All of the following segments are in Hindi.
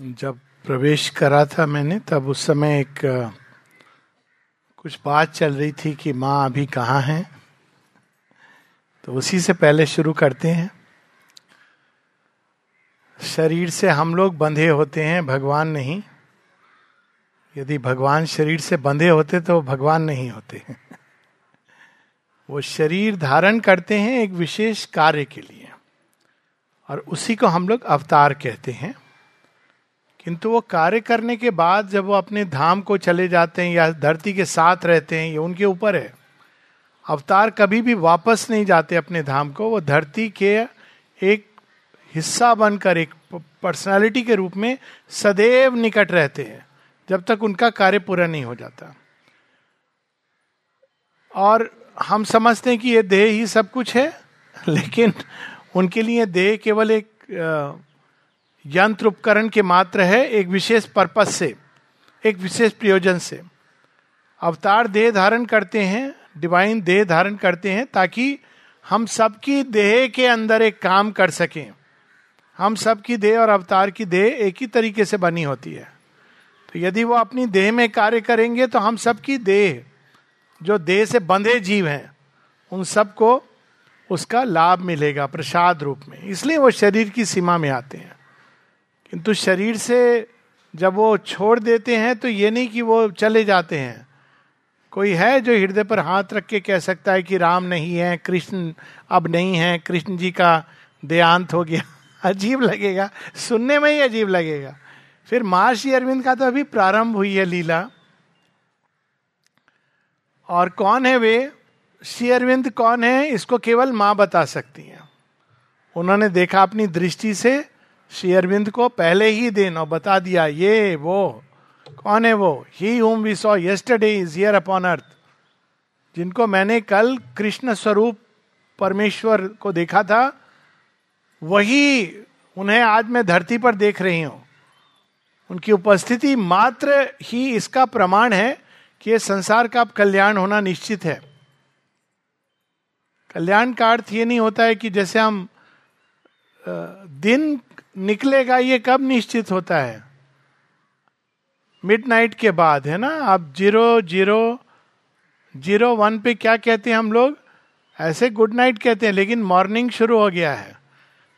जब प्रवेश करा था मैंने, तब उस समय एक कुछ बात चल रही थी कि माँ अभी कहाँ हैं। तो उसी से पहले शुरू करते हैं। शरीर से हम लोग बंधे होते हैं, भगवान नहीं। यदि भगवान शरीर से बंधे होते तो भगवान नहीं होते। वो शरीर धारण करते हैं एक विशेष कार्य के लिए। और उसी को हम लोग अवतार कहते हैं। किंतु वो कार्य करने के बाद जब वो अपने धाम को चले जाते हैं या धरती के साथ रहते हैं, ये उनके ऊपर है। अवतार कभी भी वापस नहीं जाते अपने धाम को। वो धरती के एक हिस्सा बनकर, एक पर्सनालिटी के रूप में सदैव निकट रहते हैं, जब तक उनका कार्य पूरा नहीं हो जाता। और हम समझते हैं कि ये देह ही सब कुछ है, लेकिन उनके लिए देह केवल एक यंत्र उपकरण के मात्र है एक विशेष पर्पज से, एक विशेष प्रयोजन से। अवतार देह धारण करते हैं डिवाइन देह धारण करते हैं, ताकि हम सबकी देह के अंदर एक काम कर सकें। हम सबकी देह और अवतार की देह एक ही तरीके से बनी होती है। तो यदि वो अपनी देह में कार्य करेंगे तो हम सबकी देह, जो देह से बंधे जीव हैं, उन सबको उसका लाभ मिलेगा प्रसाद रूप में। इसलिए वो शरीर की सीमा में आते हैं। किंतु शरीर से जब वो छोड़ देते हैं तो ये नहीं कि वो चले जाते हैं। कोई है जो हृदय पर हाथ रख के कह सकता है कि राम नहीं है, कृष्ण अब नहीं है, कृष्ण जी का देहांत हो गया। अजीब लगेगा। सुनने में ही अजीब लगेगा। फिर महर्षि अरविंद का तो अभी प्रारंभ हुई है लीला। और कौन है वे? श्री अरविंद कौन है? इसको केवल माँ बता सकती हैं। उन्होंने देखा अपनी दृष्टि से श्री अरविंद को पहले ही दिन और बता दिया, ये वो, कौन है वो? He whom we saw yesterday is here upon earth जिनको मैंने कल कृष्ण स्वरूप परमेश्वर को देखा था, वही उन्हें आज मैं धरती पर देख रही हूँ। उनकी उपस्थिति मात्र ही इसका प्रमाण है कि ये संसार का कल्याण होना निश्चित है। कल्याण का अर्थ ये नहीं होता है कि जैसे हम दिन निकलेगा, ये कब निश्चित होता है? मिड नाइट के बाद, है ना? आप ज़ीरो ज़ीरो ज़ीरो, वन पे क्या कहते हैं हम लोग? ऐसे गुड नाइट कहते हैं, लेकिन मॉर्निंग शुरू हो गया है।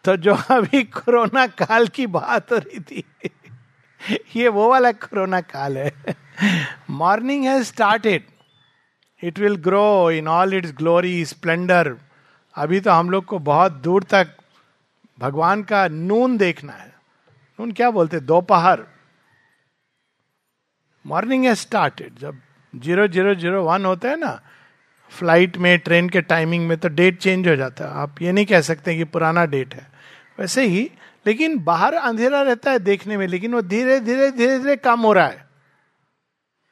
तो जो अभी कोरोना काल की बात हो रही थी, ये वो वाला कोरोना काल है। Morning has started it will grow in all its glory splendour अभी तो हम लोग को बहुत दूर तक भगवान का नून देखना है। नून क्या बोलते दोपहर। मॉर्निंग है स्टार्टेड जब ज़ीरो ज़ीरो ज़ीरो वन होता है ना फ़्लाइट में ट्रेन के टाइमिंग में तो डेट चेंज हो जाता है। आप ये नहीं कह सकते कि पुराना डेट है। वैसे ही, लेकिन बाहर अंधेरा रहता है देखने में, लेकिन वो धीरे धीरे धीरे धीरे कम हो रहा है।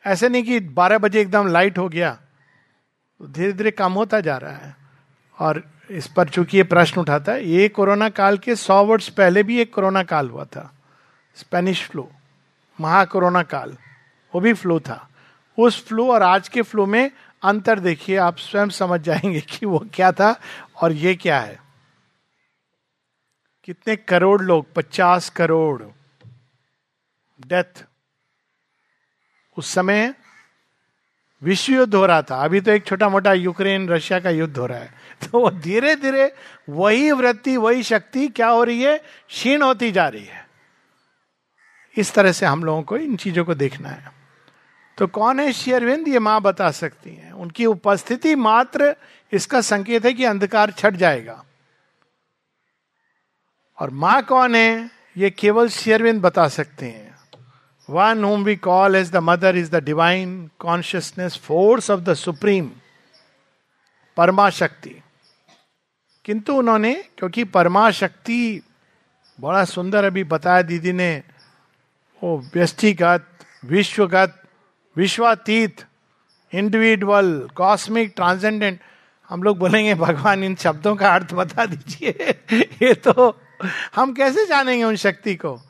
ऐसे नहीं कि 12 बजे एकदम लाइट हो गया धीरे धीरे कम होता जा रहा है। और इस पर चूँकि ये प्रश्न उठाता है, ये कोरोना काल के सौ वर्ष पहले भी एक कोरोना काल हुआ था। स्पेनिश फ्लू, महा कोरोना काल, वो भी फ्लू था। उस फ्लू और आज के फ्लू में अंतर देखिए, आप स्वयं समझ जाएँगे कि वो क्या था और ये क्या है। कितने करोड़ लोग, पचास करोड़, डेथ। उस समय विश्व युद्ध हो रहा था। अभी तो एक छोटा मोटा यूक्रेन, रशिया का युद्ध हो रहा है। तो वो धीरे धीरे वही वृत्ति, वही शक्ति क्या हो रही है? क्षीण होती जा रही है। इस तरह से हम लोगों को इन चीज़ों को देखना है। तो कौन है शेयरविंद ये माँ बता सकती हैं। उनकी उपस्थिति मात्र इसका संकेत है कि अंधकार छट जाएगा। और माँ कौन है? ये केवल शेयरविंद बता सकते हैं। One whom we call as the mother is the divine consciousness force of the supreme परमा शक्ति किंतु उन्होंने, क्योंकि परमा शक्ति बड़ा सुंदर अभी बताया दीदी ने, वो व्यष्टिगत विश्वगत, विश्वातीत इंडिविजुअल कॉस्मिक ट्रांसेंडेंट हम लोग बोलेंगे, भगवान, इन शब्दों का अर्थ बता दीजिए। ये तो हम कैसे जानेंगे उन शक्ति को?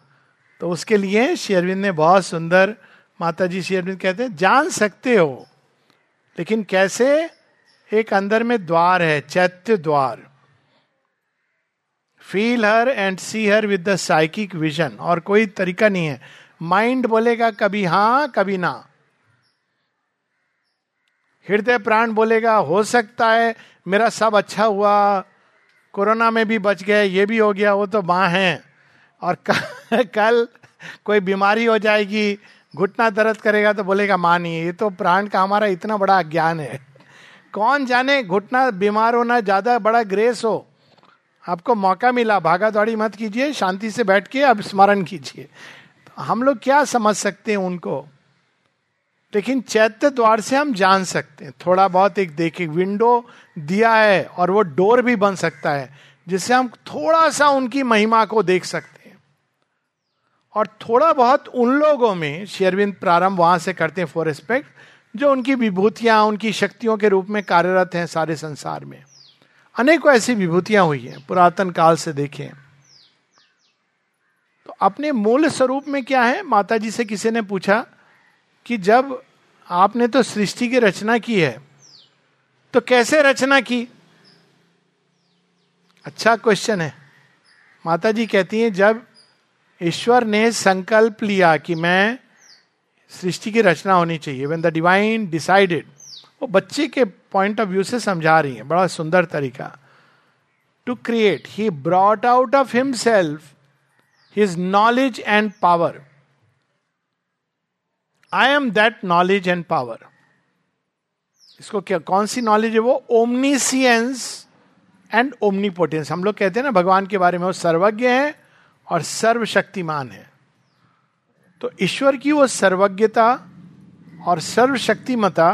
तो उसके लिए शेरविंद ने बहुत सुंदर माता जी शेरविंद कहते हैं, जान सकते हो, लेकिन कैसे? एक अंदर में द्वार है, चैत्य द्वार। Feel her and see her with the psychic vision और कोई तरीका नहीं है। माइंड बोलेगा, कभी हाँ, कभी ना। हृदय प्राण बोलेगा, हो सकता है, मेरा सब अच्छा हुआ, कोरोना में भी बच गए, ये भी हो गया, वो तो माँ है। और कल कोई बीमारी हो जाएगी, घुटना दर्द करेगा तो बोलेगा, माँ, नहीं, ये तो प्राण का हमारा इतना बड़ा अज्ञान है। कौन जाने घुटना बीमार होना ज़्यादा बड़ा ग्रेस हो। आपको मौका मिला भागा दौड़ी मत कीजिए, शांति से बैठ के अब स्मरण कीजिए। तो हम लोग क्या समझ सकते हैं उनको? लेकिन चैत्य द्वार से हम जान सकते हैं। थोड़ा बहुत एक देखे, विंडो दिया है और वो डोर भी बन सकता है, जिससे हम थोड़ा सा उनकी महिमा को देख सकते और थोड़ा बहुत उन लोगों में शेरविंद प्रारंभ वहाँ से करते हैं फॉर रिस्पेक्ट, जो उनकी विभूतियाँ, उनकी शक्तियों के रूप में कार्यरत हैं सारे संसार में। अनेकों ऐसी विभूतियाँ हुई हैं, पुरातन काल से देखें। तो अपने मूल स्वरूप में क्या है? माता जी से किसी ने पूछा कि जब आपने तो सृष्टि की रचना की है तो कैसे रचना की? अच्छा क्वेश्चन है। माता जी कहती हैं, जब ईश्वर ने संकल्प लिया कि मैं सृष्टि की रचना होनी चाहिए। वेन द डिवाइन डिसाइडेड वो बच्चे के पॉइंट ऑफ़ व्यू से समझा रही है। बड़ा सुंदर तरीका। To create he brought out of himself his knowledge and power I am that knowledge and power इसको क्या, कौन सी नॉलेज है वो? ओमनीसियंस एंड ओमनीपोटेंस हम लोग कहते हैं ना, भगवान के बारे में वो सर्वज्ञ है और सर्वशक्तिमान है। तो ईश्वर की वो सर्वज्ञता और सर्वशक्तिमता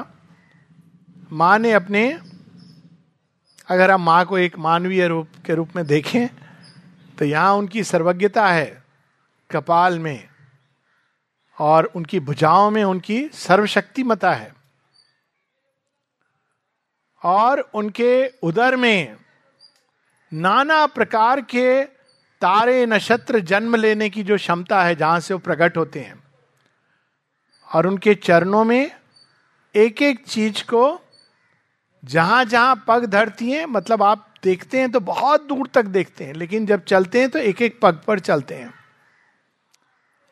माँ ने अपने, अगर हम माँ को एक मानवीय रूप के रूप में देखें तो यहाँ उनकी सर्वज्ञता है कपाल में और उनकी भुजाओं में उनकी सर्वशक्तिमता है। और उनके उदर में नाना प्रकार के तारे नक्षत्र जन्म लेने की जो क्षमता है, जहाँ से वो प्रकट होते हैं, और उनके चरणों में एक एक चीज़ को जहाँ जहाँ पग धरती हैं मतलब आप देखते हैं तो बहुत दूर तक देखते हैं, लेकिन जब चलते हैं तो एक एक पग पर चलते हैं।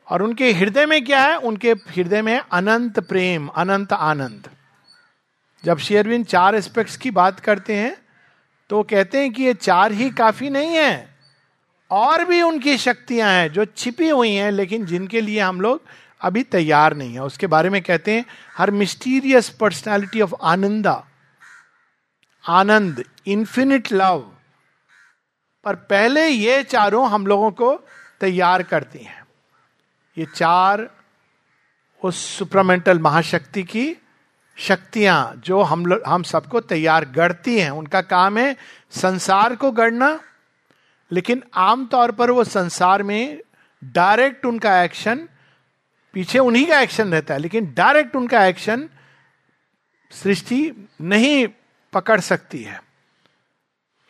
और उनके हृदय में क्या है? उनके हृदय में अनंत प्रेम, अनंत आनंद। जब शेयरविन चार एस्पेक्ट्स की बात करते हैं तो कहते हैं कि ये चार ही काफ़ी नहीं है। और भी उनकी शक्तियाँ हैं, जो छिपी हुई हैं, लेकिन जिनके लिए हम लोग अभी तैयार नहीं है। उसके बारे में कहते हैं, her mysterious personality of Ananda. Ananda infinite love पर पहले ये चारों हम लोगों को तैयार करती हैं। ये चार उस सुप्रमेंटल महाशक्ति की शक्तियाँ, जो हम लोग हम सबको तैयार गढ़ती हैं। उनका काम है संसार को गढ़ना लेकिन आमतौर पर वो संसार में डायरेक्ट उनका एक्शन, पीछे उन्हीं का एक्शन रहता है, लेकिन डायरेक्ट उनका एक्शन सृष्टि नहीं पकड़ सकती है।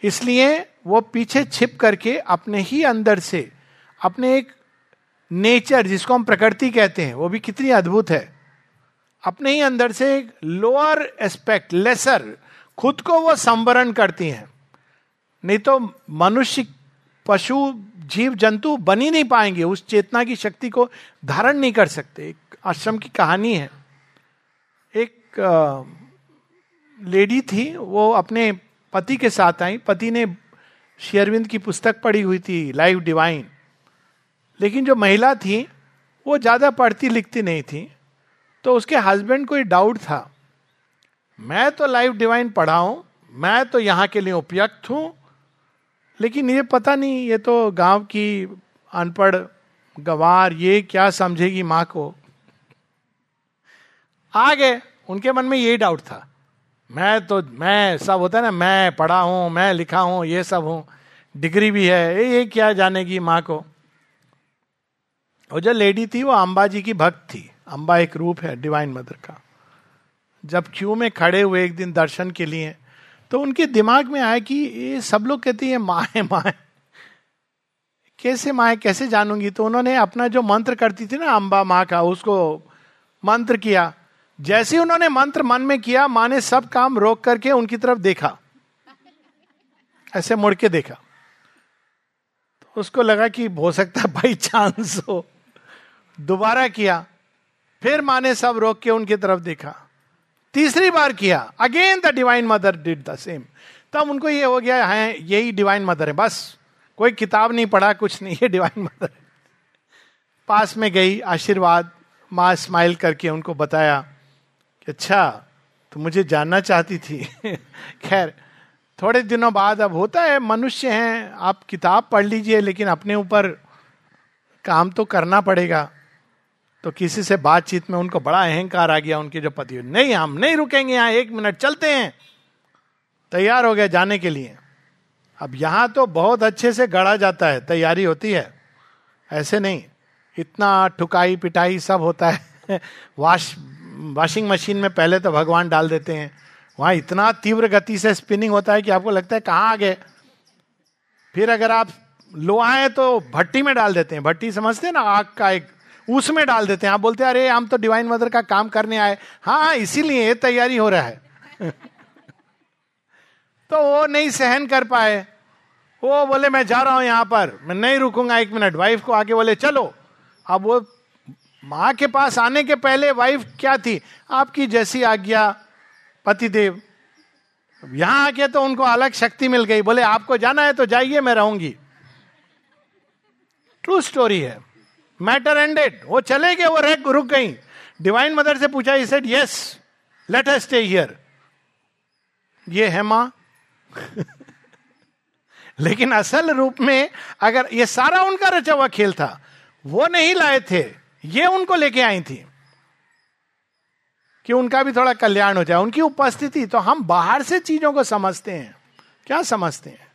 इसलिए वो पीछे छिप करके अपने ही अंदर से, अपने एक नेचर जिसको हम प्रकृति कहते हैं, वो भी कितनी अद्भुत है, अपने ही अंदर से एक लोअर एस्पेक्ट लेसर खुद को वो संवरण करती हैं। नहीं तो मनुष्य पशु जीव जंतु बन ही नहीं पाएँगे, उस चेतना की शक्ति को धारण नहीं कर सकते। एक आश्रम की कहानी है। एक लेडी थी, वो अपने पति के साथ आई। पति ने शेयरविंद की पुस्तक पढ़ी हुई थी, लाइव डिवाइन। लेकिन जो महिला थी, वो ज़्यादा पढ़ती लिखती नहीं थी। तो उसके हस्बैंड को ये डाउट था, मैं तो लाइव डिवाइन पढ़ा हूँ, मैं तो यहाँ के लिए उपयुक्त हूँ लेकिन ये पता नहीं, ये तो गाँव की अनपढ़ गवार, ये क्या समझेगी माँ को? आ गए उनके मन में यही डाउट था। मैं तो मैं सब होता है ना, मैं पढ़ा हूँ, मैं लिखा हूँ, ये सब हूँ, डिग्री भी है, ये क्या जानेगी माँ को? और जो लेडी थी, वो अम्बा जी की भक्त थी। अम्बा एक रूप है, डिवाइन मदर का। जब क्यू में खड़े हुए एक दिन दर्शन के लिए तो उनके दिमाग में आया कि ये सब लोग कहते हैं माँ है माँ है। कैसे माँ है, कैसे जानूँगी? तो उन्होंने अपना जो मंत्र करती थी ना अम्बा माँ का, उसको मंत्र किया। जैसे उन्होंने मंत्र मन में किया, माँ ने सब काम रोक करके उनकी तरफ़ देखा। ऐसे मुड़ के देखा। तो उसको लगा कि हो सकता है बाई चांस हो। दोबारा किया। फिर माँ ने सब रोक के उनकी तरफ़ देखा। तीसरी बार किया। Again the divine mother did the same तब उनको ये हो गया है, यही डिवाइन मदर है। बस, कोई किताब नहीं पढ़ा, कुछ नहीं है डिवाइन मदर पास में गई, आशीर्वाद, माँ स्माइल करके उनको बताया कि अच्छा तो मुझे जानना चाहती थी। खैर, थोड़े दिनों बाद अब होता है, मनुष्य हैं, आप किताब पढ़ लीजिए, लेकिन अपने ऊपर काम तो करना पड़ेगा। तो किसी से बातचीत में उनको बड़ा अहंकार आ गया, उनके जो पति नहीं, हम नहीं रुकेंगे यहाँ, एक मिनट चलते हैं। तैयार हो गए जाने के लिए। अब यहाँ तो बहुत अच्छे से गढ़ा जाता है, तैयारी होती है। ऐसे नहीं, इतना ठुकाई पिटाई सब होता है। वाश, वॉशिंग मशीन में पहले तो भगवान डाल देते हैं। वहाँ इतना तीव्र गति से स्पिनिंग होता है कि आपको लगता है कहाँ आ गए। फिर अगर आप लोहा है तो भट्टी में डाल देते हैं। भट्टी समझते हैं ना, आग का एक उसमें डाल देते हैं। आप बोलते हैं, अरे, हम तो डिवाइन मदर का काम करने आए। हाँ हाँ इसीलिए तैयारी हो रहा है। तो वो नहीं सहन कर पाए। वो बोले, मैं जा रहा हूँ यहाँ पर। मैं नहीं रुकूँगा एक मिनट। वाइफ को आके बोले, चलो। अब वो माँ के पास आने के पहले वाइफ क्या थी? आपकी जैसी आज्ञा, पतिदेव। यहाँ आके तो उनको अलग शक्ति मिल गई। बोले, आपको जाना है तो जाइए, मैं रहूँगी। ट्रू स्टोरी है। मैटर एंडेड, वो चले गए, वो रह, रुक गई। डिवाइन मदर से पूछा he said yes let us stay here ये है माँ। लेकिन असल रूप में, अगर ये सारा उनका रचा हुआ खेल था, वो नहीं लाए थे, ये उनको लेके आई थी। कि उनका भी थोड़ा कल्याण हो जाए, उनकी उपस्थिति तो हम बाहर से चीज़ों को समझते हैं। क्या समझते हैं?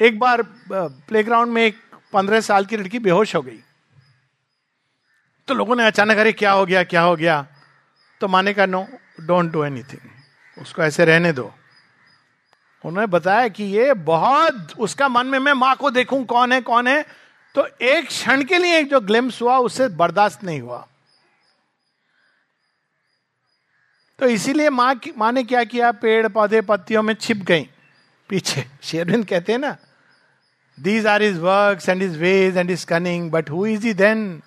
एक बार प्लेग्राउंड में एक पंद्रह साल की लड़की बेहोश हो गई। तो लोगों ने अचानक, अरे, क्या हो गया, क्या हो गया? तो माने का नो डोंट डू एनीथिंग उसको ऐसे रहने दो। उन्होंने बताया कि ये बहुत, उसका मन में, मैं माँ को देखूँ, कौन है कौन है? तो एक क्षण के लिए जो ग्लिम्स हुआ उससे बर्दाश्त नहीं हुआ। तो इसीलिए माँ की, माँ ने क्या किया? पेड़, पौधे, पत्तियों में छिप गई। पीछे, शेरविंद कहते हैं ना these are his work and his ways and his cunning but who is he then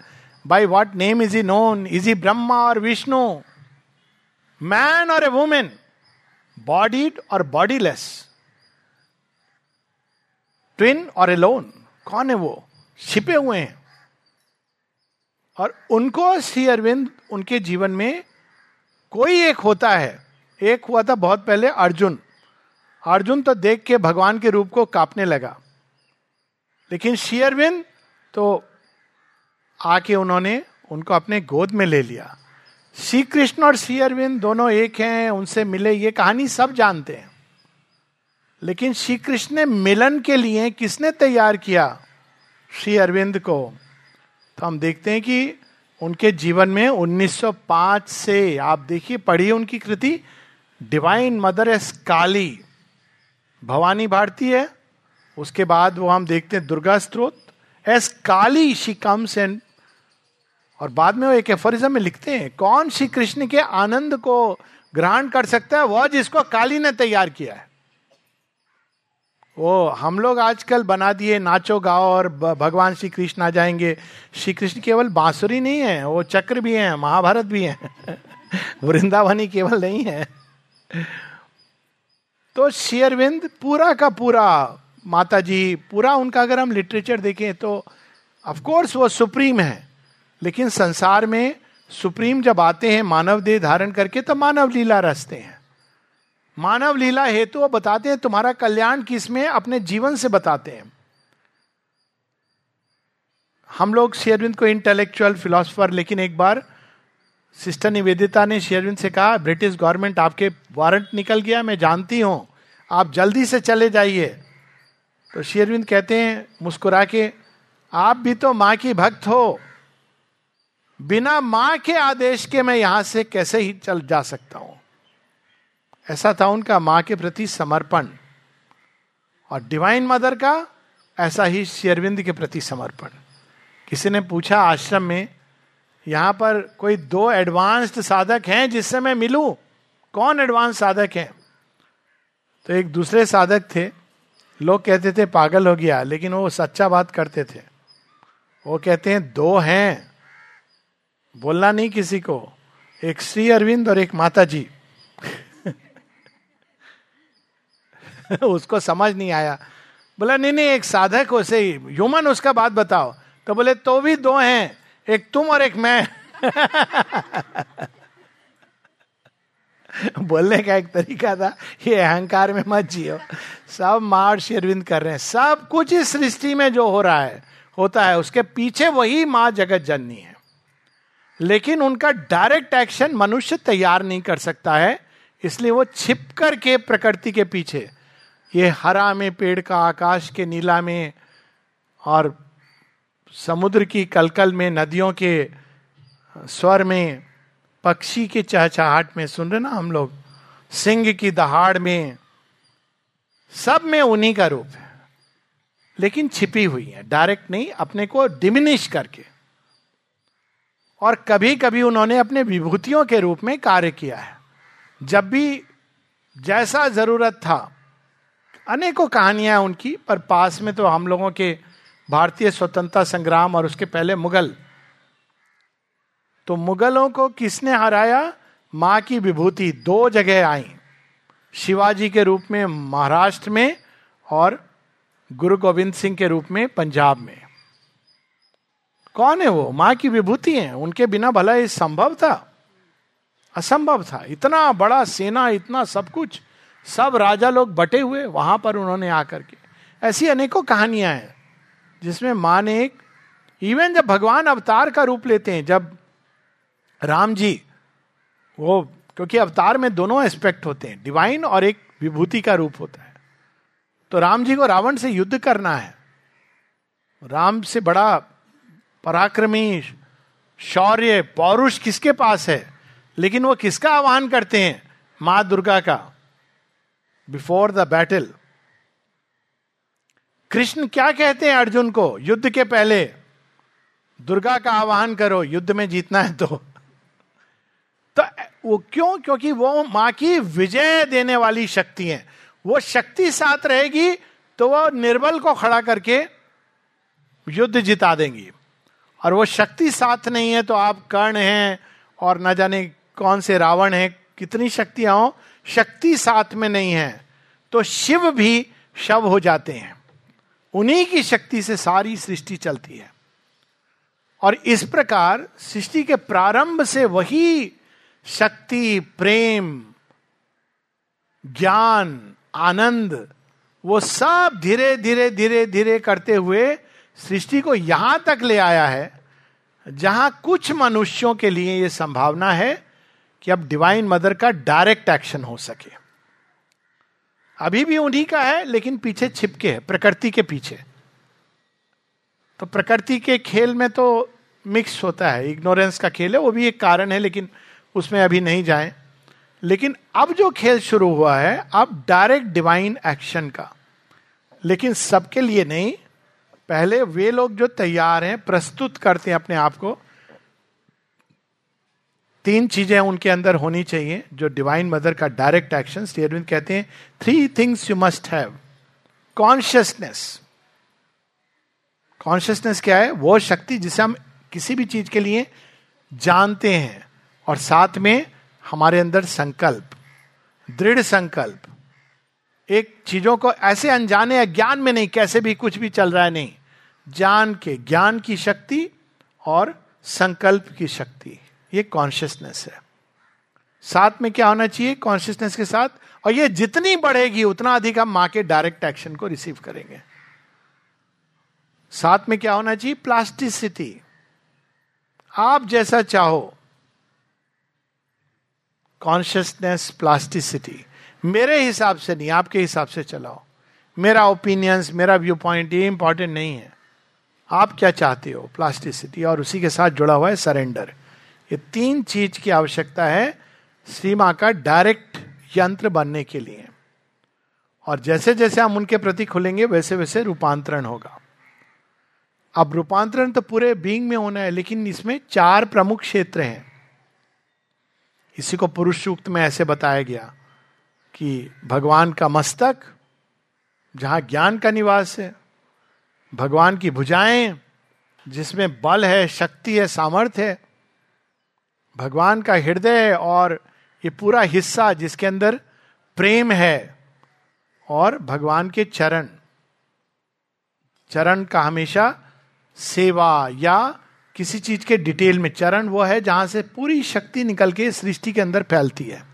by what name is he known is he Brahma or Vishnu man or a woman bodied or bodiless twin or alone कौन है वो? छिपे हुए हैं। और उनको श्री अरविंद, उनके जीवन में कोई एक होता है। एक हुआ था बहुत पहले अर्जुन। अर्जुन तो देख के भगवान के रूप को कांपने लगा। लेकिन श्री अरविंद तो आके उन्होंने उनको अपने गोद में ले लिया। श्री कृष्ण और श्री अरविंद दोनों एक हैं, उनसे मिले। ये कहानी सब जानते हैं। लेकिन श्री कृष्ण ने मिलन के लिए किसने तैयार किया? श्री अरविंद को। तो हम देखते हैं कि उनके जीवन में 1905 से आप देखिए, पढ़िए उनकी कृति। Divine mother as Kali Bhavani Bharati है। उसके बाद वो हम देखते हैं दुर्गा स्त्रोत। As Kali she comes and और बाद में वो एक एफोरिज्म में लिखते हैं, कौन श्री कृष्ण के आनंद को ग्रहण कर सकता है, वह जिसको काली ने तैयार किया है? वो हम लोग आजकल बना दिए, नाचो गाओ और भगवान श्री कृष्ण आ जाएँगे। श्री कृष्ण केवल बांसुरी नहीं है, वो चक्र भी है, महाभारत भी है। वृंदावनी केवल नहीं है। तो शेयरविंद पूरा का पूरा माता जी पूरा उनका अगर हम लिटरेचर देखें तो ऑफकोर्स वो सुप्रीम है। लेकिन संसार में सुप्रीम जब आते हैं, मानव देह धारण करके तो मानव लीला रचते हैं। मानव लीला हेतु वो बताते हैं, तुम्हारा कल्याण किसमें अपने जीवन से बताते हैं। हम लोग शेयरविंद को इंटेलेक्चुअल फिलोसफर लेकिन एक बार सिस्टर निवेदिता ने शेयरविंद से कहा ब्रिटिश गवर्नमेंट आपके वारंट निकल गया, मैं जानती हूँ। आप जल्दी से चले जाइए। तो शेयरविंद कहते हैं, मुस्कुरा के, आप भी तो माँ की भक्त हो। बिना माँ के आदेश के मैं यहाँ से कैसे ही चल जा सकता हूँ? ऐसा था उनका माँ के प्रति समर्पण। और डिवाइन मदर का ऐसा ही शेरविंद के प्रति समर्पण। किसी ने पूछा, आश्रम में यहाँ पर कोई दो एडवांस्ड साधक हैं जिससे मैं मिलूं? कौन एडवांस साधक है? तो एक दूसरे साधक थे। लोग कहते थे, पागल हो गया। लेकिन वो सच्चा बात करते थे। वो कहते हैं, दो हैं। बोलना नहीं किसी को। एक श्री अरविंद और एक माता जी उसको समझ नहीं आया। बोला, नहीं नहीं, एक साधक हो से ह्यूमन उसका बात बताओ। तो बोले तो भी दो हैं। एक तुम और एक मैं। बोलने का एक तरीका था, ये अहंकार में मत जियो। सब मार अरविंद कर रहे हैं। सब कुछ इस सृष्टि में जो हो रहा है, होता है, उसके पीछे वही माँ जगत जननी है। लेकिन उनका डायरेक्ट एक्शन मनुष्य तैयार नहीं कर सकता है, इसलिए वो छिप कर के प्रकृति के पीछे। ये हरा में पेड़ का आकाश के नीला में और समुद्र की कलकल में नदियों के स्वर में, पक्षी के चहचहाट में, सुन रहे ना हम लोग? सिंह की दहाड़ में, सब में उन्हीं का रूप है। लेकिन छिपी हुई है, डायरेक्ट नहीं, अपने को डिमिनिश करके। और कभी कभी उन्होंने अपने विभूतियों के रूप में कार्य किया है। जब भी जैसा ज़रूरत था, अनेकों कहानियाँ उनकी, पर पास में तो हम लोगों के भारतीय स्वतंत्रता संग्राम और उसके पहले मुगल। तो मुगलों को किसने हराया? माँ की विभूति। दो जगह आई। शिवाजी के रूप में महाराष्ट्र में और गुरु गोविंद सिंह के रूप में पंजाब में। कौन है वो? माँ की विभूति है। उनके बिना भला ये संभव था? असंभव था। इतना बड़ा सेना, इतना सब कुछ, सब राजा लोग बटे हुए वहाँ पर उन्होंने आकर के। ऐसी अनेकों कहानियाँ हैं, जिसमें माँ ने एक इवन जब भगवान अवतार का रूप लेते हैं, जब राम जी, वो, क्योंकि अवतार में दोनों एस्पेक्ट होते हैं डिवाइन और एक विभूति का रूप होता है। तो राम जी को रावण से युद्ध करना है। राम से बड़ा पराक्रमी शौर्य, पौरुष किसके पास है? लेकिन वो किसका आह्वान करते हैं? माँ दुर्गा का। बिफोर द बैटल कृष्ण क्या कहते हैं अर्जुन को? युद्ध के पहले। दुर्गा का आह्वान करो, युद्ध में जीतना है तो। तो वो क्यों? क्योंकि वो माँ की विजय देने वाली शक्ति है। वो शक्ति साथ रहेगी तो वो निर्बल को खड़ा करके युद्ध जिता देंगी। और वो शक्ति साथ नहीं है तो आप कर्ण हैं और न जाने कौन से रावण हैं, कितनी शक्तियाँ हो, शक्ति साथ में नहीं है तो शिव भी शव हो जाते हैं। उन्हीं की शक्ति से सारी सृष्टि चलती है। और इस प्रकार सृष्टि के प्रारंभ से वही शक्ति, प्रेम, ज्ञान, आनंद, वो सब धीरे धीरे धीरे धीरे करते हुए सृष्टि को यहाँ तक ले आया है, जहाँ कुछ मनुष्यों के लिए यह संभावना है कि अब डिवाइन मदर का डायरेक्ट एक्शन हो सके। अभी भी उन्हीं का है, लेकिन पीछे छिपके है, प्रकृति के पीछे। तो प्रकृति के खेल में तो मिक्स होता है इग्नोरेंस का खेल है, वो भी एक कारण है, लेकिन उसमें अभी नहीं जाए। लेकिन अब जो खेल शुरू हुआ है, अब डायरेक्ट डिवाइन एक्शन का। लेकिन सबके लिए नहीं पहले वे लोग जो तैयार हैं, प्रस्तुत करते हैं अपने आप को, तीन चीज़ें उनके अंदर होनी चाहिए, जो डिवाइन मदर का डायरेक्ट एक्शन स्टेरविंद कहते हैं three things you must have consciousness consciousness क्या है? वो शक्ति जिसे हम किसी भी चीज़ के लिए जानते हैं, और साथ में हमारे अंदर संकल्प, दृढ़ संकल्प एक चीज़ों को ऐसे अनजाने अज्ञान में नहीं, कैसे भी कुछ भी चल रहा है, नहीं। जान के, ज्ञान की शक्ति और संकल्प की शक्ति, ये कॉन्शियसनेस है। साथ में क्या होना चाहिए? कॉन्शियसनेस के साथ, और ये जितनी बढ़ेगी, उतना अधिक हम माँ के डायरेक्ट एक्शन को रिसीव करेंगे। साथ में क्या होना चाहिए? प्लास्टिसिटी आप जैसा चाहो कॉन्शियसनेस प्लास्टिसिटी मेरे हिसाब से नहीं, आपके हिसाब से चलाओ। मेरा ओपिनियंस मेरा व्यू पॉइंट ये इंपॉर्टेंट नहीं है। आप क्या चाहते हो? प्लास्टिसिटी और उसी के साथ जुड़ा हुआ है सरेंडर ये तीन चीज़ की आवश्यकता है सीमा का डायरेक्ट यंत्र बनने के लिए। और जैसे जैसे हम उनके प्रति खुलेंगे, वैसे वैसे रूपांतरण होगा। अब रूपांतरण तो पूरे बींग में होना है, लेकिन इसमें चार प्रमुख क्षेत्र हैं। इसी को पुरुष सूक्त में ऐसे बताया गया। कि भगवान का मस्तक, जहाँ ज्ञान का निवास है, भगवान की भुजाएँ, जिसमें बल है, शक्ति है, सामर्थ्य है, भगवान का हृदय और ये पूरा हिस्सा जिसके अंदर प्रेम है और भगवान के चरण चरण का हमेशा सेवा या किसी चीज़ के डिटेल में, चरण वो है जहाँ से पूरी शक्ति निकल के सृष्टि के अंदर फैलती है।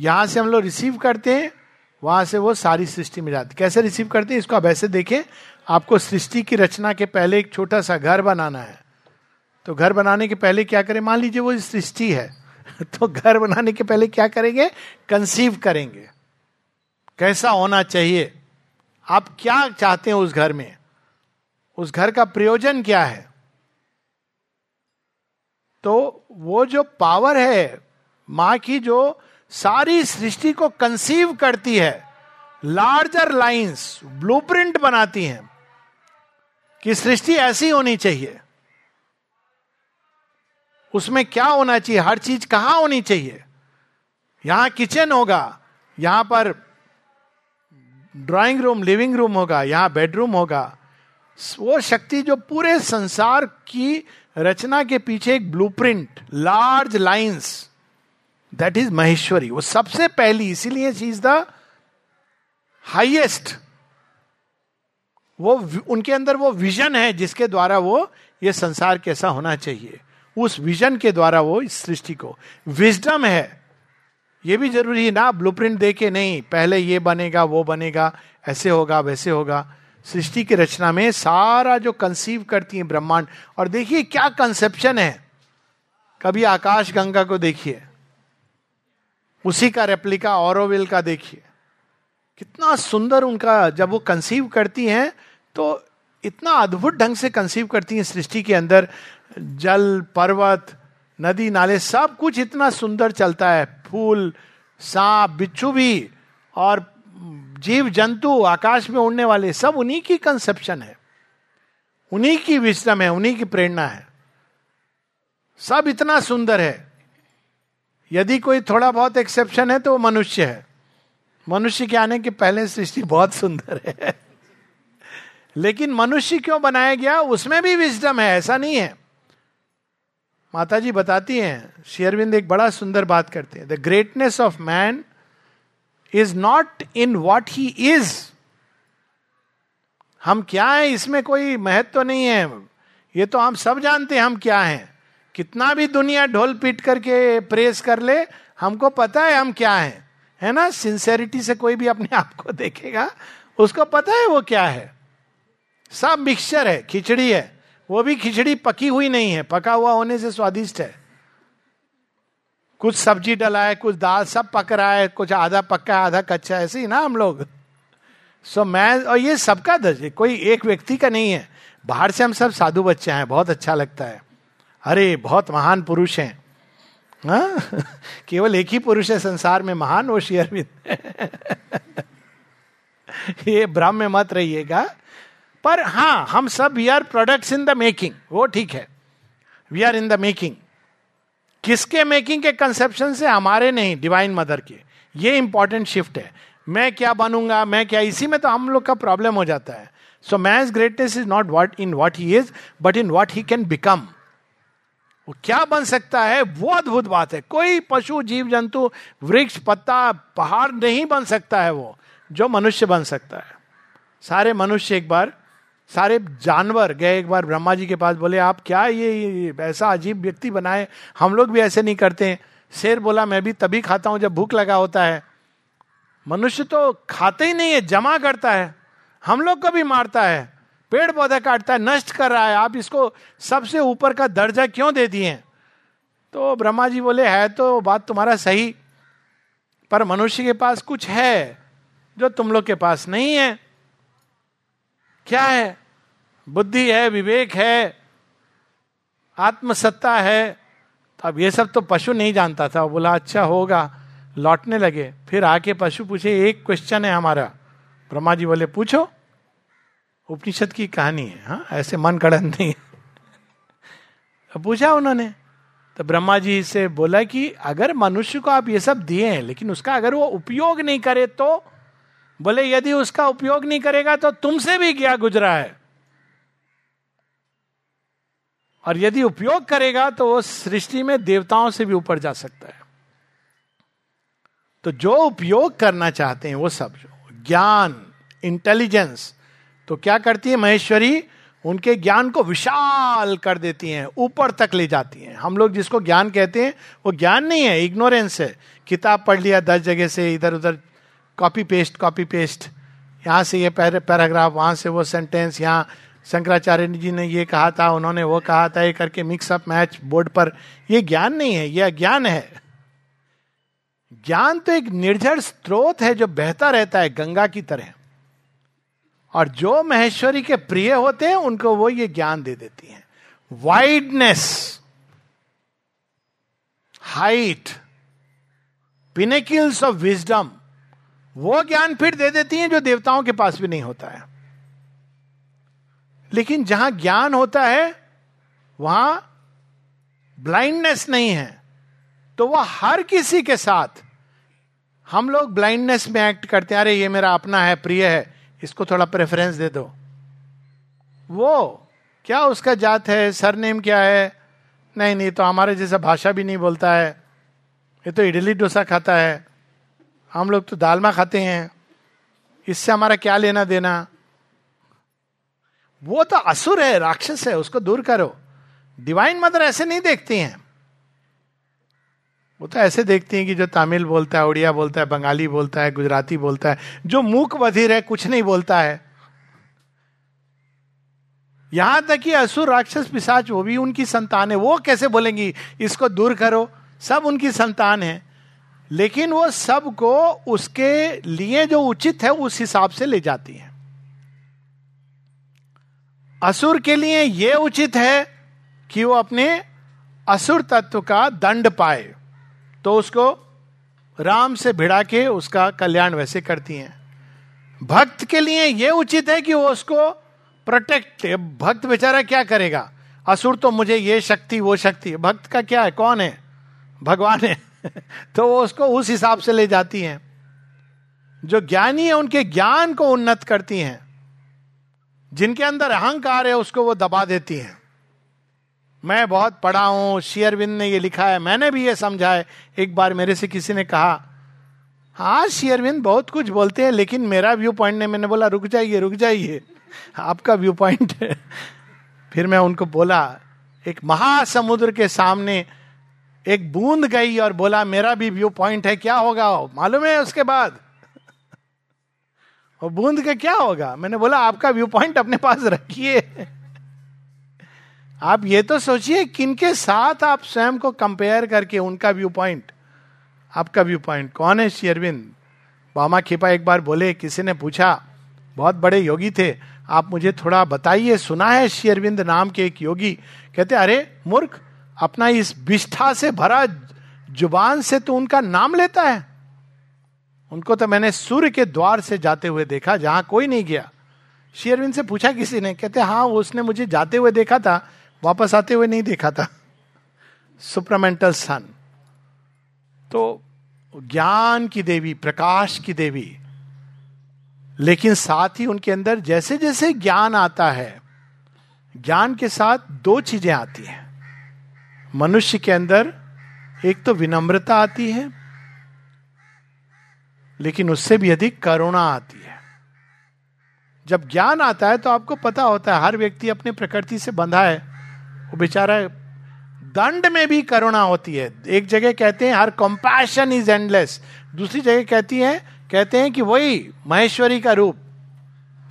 यहाँ से हम लोग रिसीव करते हैं, वहाँ से वो सारी सृष्टि में जाती कैसे रिसीव करते हैं, इसको आप ऐसे देखें, आपको सृष्टि की रचना के पहले एक छोटा सा घर बनाना है। तो घर बनाने के पहले क्या करें? मान लीजिए वो सृष्टि है तो घर बनाने के पहले क्या करेंगे? कंसीव करेंगे। कैसा होना चाहिए? आप क्या चाहते हैं उस घर में? उस घर का प्रयोजन क्या है? तो वो जो पावर है, माँ की जो सारी सृष्टि को कंसीव करती है लार्जर लाइंस ब्लूप्रिंट बनाती हैं कि सृष्टि ऐसी होनी चाहिए। उसमें क्या होना चाहिए? हर चीज़ कहाँ होनी चाहिए? यहाँ किचन होगा, यहाँ पर ड्राइंग रूम लिविंग रूम होगा, यहाँ बेडरूम होगा। वो शक्ति जो पूरे संसार की रचना के पीछे एक blueprint large lines that is Maheshwari वो सबसे पहली, इसीलिए चीज़ द हाइएस्ट वो उनके अंदर वो विजन है जिसके द्वारा वो ये संसार कैसा होना चाहिए। उस विजन के द्वारा वो इस सृष्टि को। विजडम है। ये भी ज़रूरी है ना ब्लूप्रिंट दे नहीं, पहले ये बनेगा, वो बनेगा, ऐसे होगा, वैसे होगा। सृष्टि की रचना में सारा जो कंसीव करती है ब्रह्मांड। और देखिए क्या कंसेप्शन है। कभी आकाश गंगा को देखिए। उसी का रेप्लिका औरोविल का देखिए। कितना सुंदर उनका जब वो कंसीव करती हैं तो इतना अद्भुत ढंग से कंसीव करती हैं सृष्टि के अंदर। जल, पर्वत, नदी, नाले, सब कुछ इतना सुंदर चलता है। फूल, सांप, बिच्छू भी, और जीव, जंतु, आकाश में उड़ने वाले, सब उन्हीं की कंसेप्शन है। उन्हीं की विश्रम है, उन्हीं की प्रेरणा है। सब इतना सुंदर है। यदि कोई थोड़ा बहुत एक्सेप्शन है तो वो मनुष्य है। मनुष्य के आने के पहले सृष्टि बहुत सुंदर है। लेकिन मनुष्य क्यों बनाया गया? उसमें भी विजडम है, ऐसा नहीं है। माता जी बताती हैं शेयरविंद एक बड़ा सुंदर बात करते हैं। The greatness of man is not in what he is हम क्या हैं? इसमें कोई महत्व तो नहीं है। ये तो हम सब जानते हैं हम क्या हैं। कितना भी दुनिया ढोल पीट करके प्रेस कर ले हमको पता है हम क्या हैं। है ना? सिंसेरिटी से कोई भी अपने आप को देखेगा उसको पता है वो क्या है। सब मिक्सचर है खिचड़ी है। वो भी खिचड़ी पकी हुई नहीं है पका हुआ होने से स्वादिष्ट है। कुछ सब्ज़ी डला है कुछ दाल सब पक रहा है कुछ आधा पक्का है आधा कच्चा ऐसे ही ना हम लोग। सो so, मैं और ये सबका दर्ज कोई एक व्यक्ति का नहीं है। बाहर से हम सब साधु बच्चे हैं बहुत अच्छा लगता है। अरे, बहुत महान पुरुष हैं। हाँ? केवल एक ही पुरुष है संसार में, महान वो शेयरविंद ये ब्रह्म में मत रहिएगा। पर हाँ हम सब we are products in the making वो ठीक है। We are in the making किसके मेकिंग के कंसेप्शन से? हमारे नहीं डिवाइन मदर के। ये इंपॉर्टेंट शिफ्ट है। मैं क्या बनूँगा? मैं क्या? इसी में तो हम लोग का प्रॉब्लम हो जाता है। So man's greatness is not what in what he is but in what he can become वो क्या बन सकता है? वो अद्भुत बात है। कोई पशु जीव जंतु वृक्ष पत्ता पहाड़ नहीं बन सकता है वो जो मनुष्य बन सकता है। सारे मनुष्य एक बार सारे जानवर गए एक बार ब्रह्मा जी के पास बोले आप क्या ये, ऐसा अजीब व्यक्ति बनाए? हम लोग भी ऐसे नहीं करते शेर बोला मैं भी तभी खाता हूँ जब भूख लगा होता है। मनुष्य तो खाते ही नहीं है जमा करता है। हम लोग को भी मारता है। पेड़ पौधा काटता है, नष्ट कर रहा है। आप इसको सबसे ऊपर का दर्जा क्यों दे दिए? तो ब्रह्मा जी बोले, है तो बात तुम्हारा सही, पर मनुष्य के पास कुछ है जो तुम लोग के पास नहीं है। क्या है? बुद्धि है, विवेक है, आत्मसत्ता है। तो अब ये सब तो पशु नहीं जानता था। बोला अच्छा होगा। लौटने लगे। फिर आके पशु पूछे, एक क्वेश्चन है हमारा। ब्रह्मा जी बोले, पूछो। उपनिषद की कहानी है हाँ ऐसे मन कड़न नहीं पूछा उन्होंने तो ब्रह्मा जी से बोला कि अगर मनुष्य को आप ये सब दिए हैं, लेकिन उसका अगर वो उपयोग नहीं करे तो बोले यदि उसका उपयोग नहीं करेगा तो तुमसे भी क्या गुजरा है? और यदि उपयोग करेगा तो वो सृष्टि में देवताओं से भी ऊपर जा सकता है। तो जो उपयोग करना चाहते हैं वो सब जो ज्ञान इंटेलिजेंस तो क्या करती है महेश्वरी? उनके ज्ञान को विशाल कर देती हैं, ऊपर तक ले जाती हैं। हम लोग जिसको ज्ञान कहते हैं, वो ज्ञान नहीं है, इग्नोरेंस है। किताब पढ़ लिया दस जगह से, इधर उधर कॉपी पेस्ट कॉपी पेस्ट यहाँ से ये पैराग्राफ, वहाँ से वो सेंटेंस यहाँ शंकराचार्य जी ने ये कहा था, उन्होंने वो कहा था, ये करके मिक्सअप मैच बोर्ड पर। ये ज्ञान नहीं है यह अज्ञान है। ज्ञान तो एक निर्जर स्रोत है जो बहता रहता है, गंगा की तरह। और जो महेश्वरी के प्रिय होते हैं, उनको वो ये ज्ञान दे देती हैं। Wideness height pinnacles of wisdom वो ज्ञान फिर दे देती हैं जो देवताओं के पास भी नहीं होता है। लेकिन जहाँ ज्ञान होता है, वहाँ ब्लाइंडनेस नहीं है। तो वह हर किसी के साथ हम लोग ब्लाइंडनेस में एक्ट करते हैं। अरे, ये मेरा अपना है, प्रिय है। इसको थोड़ा प्रेफरेंस दे दो। वो, क्या उसका जात है? सरनेम क्या है? नहीं नहीं तो हमारे जैसा भाषा भी नहीं बोलता है। ये तो इडली डोसा खाता है। हम लोग तो दालमा खाते हैं। इससे हमारा क्या लेना देना? वो तो असुर है, राक्षस है, उसको दूर करो। डिवाइन मदर ऐसे नहीं देखती हैं। वो तो ऐसे देखती हैं कि जो तमिल बोलता है, उड़िया बोलता है, बंगाली बोलता है, गुजराती बोलता है, जो मूक बधिर है, कुछ नहीं बोलता है। यहाँ तक कि असुर राक्षस पिशाच वो भी उनकी संतान है। वो कैसे बोलेंगी? इसको दूर करो। सब उनकी संतान है। लेकिन वो सबको उसके लिए जो उचित है, उस हिसाब से ले जाती है। असुर के लिए यह उचित है कि वो अपने असुर तत्व का दंड पाए। तो उसको राम से भिड़ा के उसका कल्याण वैसे करती हैं। भक्त के लिए यह उचित है कि वो उसको प्रोटेक्ट भक्त बेचारा क्या करेगा? असुर तो मुझे ये शक्ति, वो शक्ति। भक्त का क्या है? कौन है? भगवान है। तो वो उसको उस हिसाब से ले जाती हैं। जो ज्ञानी है, उनके ज्ञान को उन्नत करती हैं। जिनके अंदर अहंकार है, उसको वो दबा देती हैं। मैं बहुत पढ़ा हूँ, शेयरविंद ने ये लिखा है, मैंने भी ये समझा है। एक बार मेरे से किसी ने कहा हाँ शेयरविंद बहुत कुछ बोलते हैं, लेकिन मेरा व्यू पॉइंट ने मैंने बोला, रुक जाइए रुक जाइए, आपका व्यू पॉइंट है। फिर मैं उनको बोला, एक महासमुद्र के सामने एक बूंद गई और बोला, मेरा भी व्यू पॉइंट है, क्या होगा? मालूम है उसके बाद? और बूंद का क्या होगा? मैंने बोला, आपका व्यू पॉइंट अपने पास रखिए। आप ये तो सोचिए किनके साथ आप स्वयं को कंपेयर करके उनका व्यू पॉइंट आपका व्यू पॉइंट कौन है शेयरविंद बामा खिपा एक बार बोले, किसी ने पूछा, बहुत बड़े योगी थे, आप मुझे थोड़ा बताइए, सुना है शेयरविंद नाम के एक योगी? कहते, अरे, मूर्ख, अपना इस विष्ठा से भरा ज़ुबान से तो उनका नाम लेता है? उनको तो मैंने सूर्य के द्वार से जाते हुए देखा, जहाँ कोई नहीं गया। शेयरविंद से पूछा किसी ने, कहते हाँ उसने मुझे जाते हुए देखा था वापस आते हुए नहीं देखा था। Supramental sun. तो ज्ञान की देवी, प्रकाश की देवी, लेकिन साथ ही उनके अंदर जैसे जैसे ज्ञान आता है, ज्ञान के साथ दो चीज़ें आती हैं। मनुष्य के अंदर एक तो विनम्रता आती है, लेकिन उससे भी अधिक करुणा आती है। जब ज्ञान आता है तो आपको पता होता है, हर व्यक्ति अपने प्रकृति से बंधा है। वो बेचारा दंड में भी करुणा होती है। एक जगह कहते हैं, हर कंपैशन इज़ एंडलेस दूसरी जगह कहती है, कहते हैं कि वही महेश्वरी का रूप।